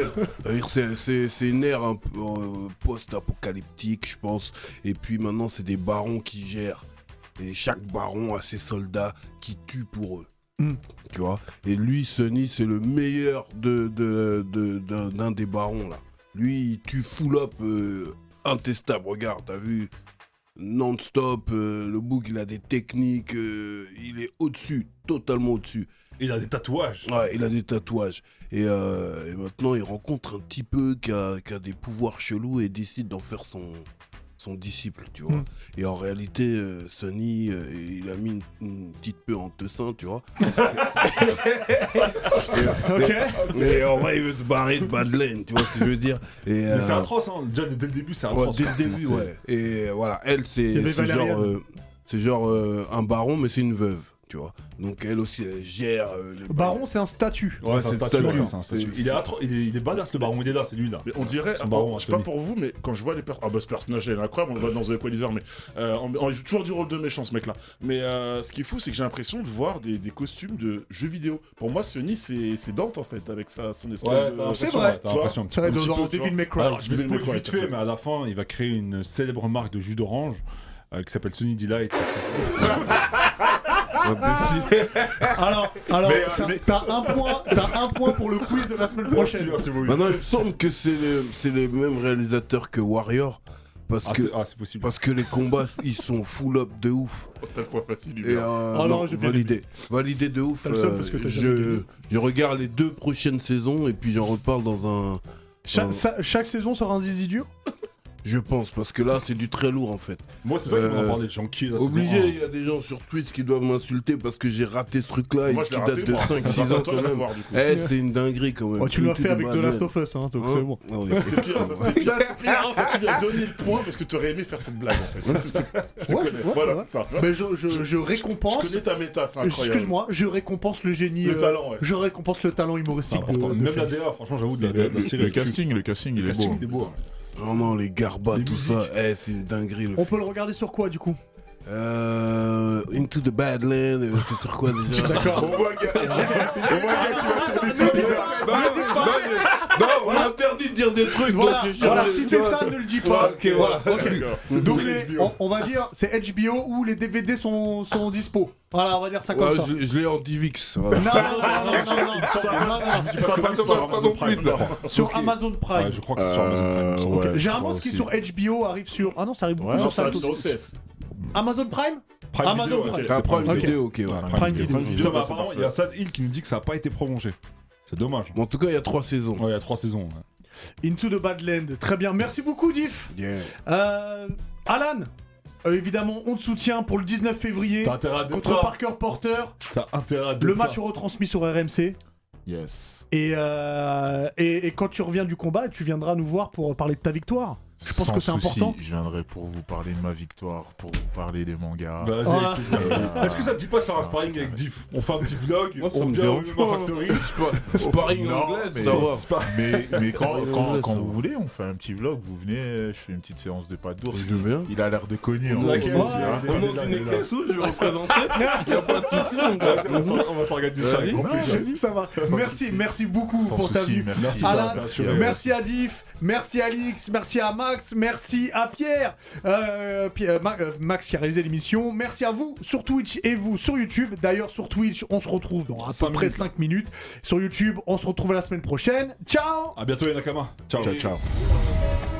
c'est- C'est une ère un peu euh, post-apocalyptique, je pense. Et puis maintenant, c'est des barons qui gèrent. Et chaque baron a ses soldats qui tuent pour eux. Mm. Tu vois? Et lui, Sonny, c'est le meilleur de, de, de- d'un, d'un des barons, là. Lui, il tue full up, euh, intestable. Regarde, t'as vu Non-stop, euh, le bouc, il a des techniques, euh, il est au-dessus, totalement au-dessus. Il a des tatouages. Ouais, il a des tatouages. Et, euh, et maintenant, il rencontre un petit peu qui a, qui a des pouvoirs chelous et décide d'en faire son, son disciple, tu vois. Mm. Et en réalité, euh, Sonny, euh, il a mis une, une petite peu en tessin, tu vois. Ok. Et en vrai, il veut se barrer de Badland, tu vois ce que je veux dire. Et, Mais c'est euh, atroce, hein. Déjà, dès le début, c'est Ouais, atroce. dès le hein. début, ouais. Et euh, voilà, elle, c'est genre, euh, c'est genre euh, un baron, mais c'est une veuve, tu vois. Donc elle aussi, elle gère. euh, les Baron, c'est un statut. Ouais, c'est un c'est statut. statut. ouais, c'est un statut. Il est atro- il est il est badass, le baron, il est là, c'est lui là. Mais on dirait, ah, baron, je sais pas pour vous, mais quand je vois les personnages, ah bah ce personnage il est incroyable, on le voit dans The Equalizer, mais euh, on, on joue toujours du rôle de méchant ce mec là. Mais euh, ce qui est fou, c'est que j'ai l'impression de voir des, des costumes de jeux vidéo. Pour moi, Sony c'est c'est Dante en fait, avec sa, son espèce Ouais, de. l'impression, vrai. t'as Tu vois l'impression. un petit peu, je vais spoiler vite fait, fait. mais à la fin, il va créer une célèbre marque de jus d'orange euh, qui s'appelle Sunny Delight. Alors, alors Mais, t'as- mais- t'as un point, t'as un point pour le quiz de la semaine prochaine. Merci, merci, Maintenant, il me semble que c'est les, c'est les mêmes réalisateurs que Warrior. Parce Ah, que, c'est ah, c'est possible. parce que les combats, ils sont full up de ouf. Tel point facile, Et, Hubert. euh, Ah non, non, j'ai bien validé. Validé de ouf. T'as le euh, parce que t'as jamais je, gagné. je regarde les deux prochaines saisons et puis j'en reparle dans un. Cha- chaque saison sera un zizi dur? Je pense, parce que là, c'est du très lourd en fait. Moi, c'est toi qui m'en euh, parlé, Jean-Qui, la saison Obligé, 1. il y a des gens sur Twitch qui doivent m'insulter parce que j'ai raté ce truc-là et qui date raté, de moi. 5-6 Grâce à ans toi, quand même. voir, du coup. Eh, c'est une dinguerie quand même. Oh, Tu l'as fait avec The Last of Us, hein, donc Hein c'est bon. Non, mais c'est C'est pire, ça, c'est pire. Tu lui as donné le point parce que tu aurais aimé faire cette blague en fait. Je Ouais, connais. ouais, voilà, ouais. c'est ça. Tu vois Mais je, je, je je récompense. connais ta méta, c'est incroyable. Excuse-moi, je récompense le génie. Le euh, talent, ouais. Je récompense le talent humoristique important. de Même la. DA, franchement, j'avoue, de la, série. le casting, le casting, il Le est beau. Non, les garbats, Les tout musiques. ça, eh, c'est une dinguerie. Le On peut le regarder sur quoi du coup Euh, Into the Badland, euh, c'est sur quoi déjà D'accord. On voit un gars, on voit un gars qui va sur bizarre. Non, on m'a interdit de dire des trucs, Voilà, donc voilà, si c'est ça, ne le dis Ouais, pas. ok, voilà. ok. D'accord. Donc c'est les- on, on va dire c'est HBO où les DVD sont, sont dispo. Voilà, on va dire ça comme Ouais, ça. je, je l'ai en DivX. Voilà. Non, non, non, non, non, non, sur Amazon Prime. Sur. Amazon Prime. Je crois que c'est sur Amazon Prime. Euh, Ok. ouais. Généralement, ce qui est sur HBO arrive sur. Ah non, ça arrive beaucoup sur Salto. Amazon Prime Prime Amazon Video, Prime. Prime Ok. vidéo, ok. Prime Video. Apparemment, il y a Sad Hill qui nous dit que ça n'a pas été prolongé. C'est dommage. Bon, en tout cas, il y a trois saisons. Ouais, il y a trois saisons. ouais. Into the Badland. Très bien. Merci beaucoup, Diff. Yeah. Euh, Alan, euh, évidemment, on te soutient pour le 19 février T'as intérêt à dire contre ça. Parker Porter. T'as intérêt à dire Le ça. match est retransmis sur RMC. Yes. Et, euh, et, et quand tu reviens du combat, tu viendras nous voir pour parler de ta victoire. Je pense Sans que c'est important. Je viendrai pour vous parler de ma victoire, pour vous parler des mangas. Vas-y, Voilà. Euh, Est-ce que ça te dit pas de faire un sparring avec. Diff On fait un petit vlog, Moi, on vient au pas. Factory. Sparring Non, anglaise, mais- ça va. Mais, mais quand, quand, quand vous voulez, on fait un petit vlog, vous venez, je fais une petite séance de pâte d'ours. Il a l'air de cogner. On en a On une équipe sous, je vais représenter. Il n'y a pas de va s'organiser ça va. Merci, merci beaucoup pour ta assuré. Merci à Diff, merci à Alix, merci à Max, merci à Pierre, euh, euh, Ma- euh, Max qui a réalisé l'émission. Merci à vous sur Twitch et vous sur YouTube. D'ailleurs, sur Twitch, on se retrouve dans à peu près minutes. 5 minutes. Sur YouTube, on se retrouve la semaine prochaine. Ciao À bientôt, les Nakama. Ciao. Ciao, ciao.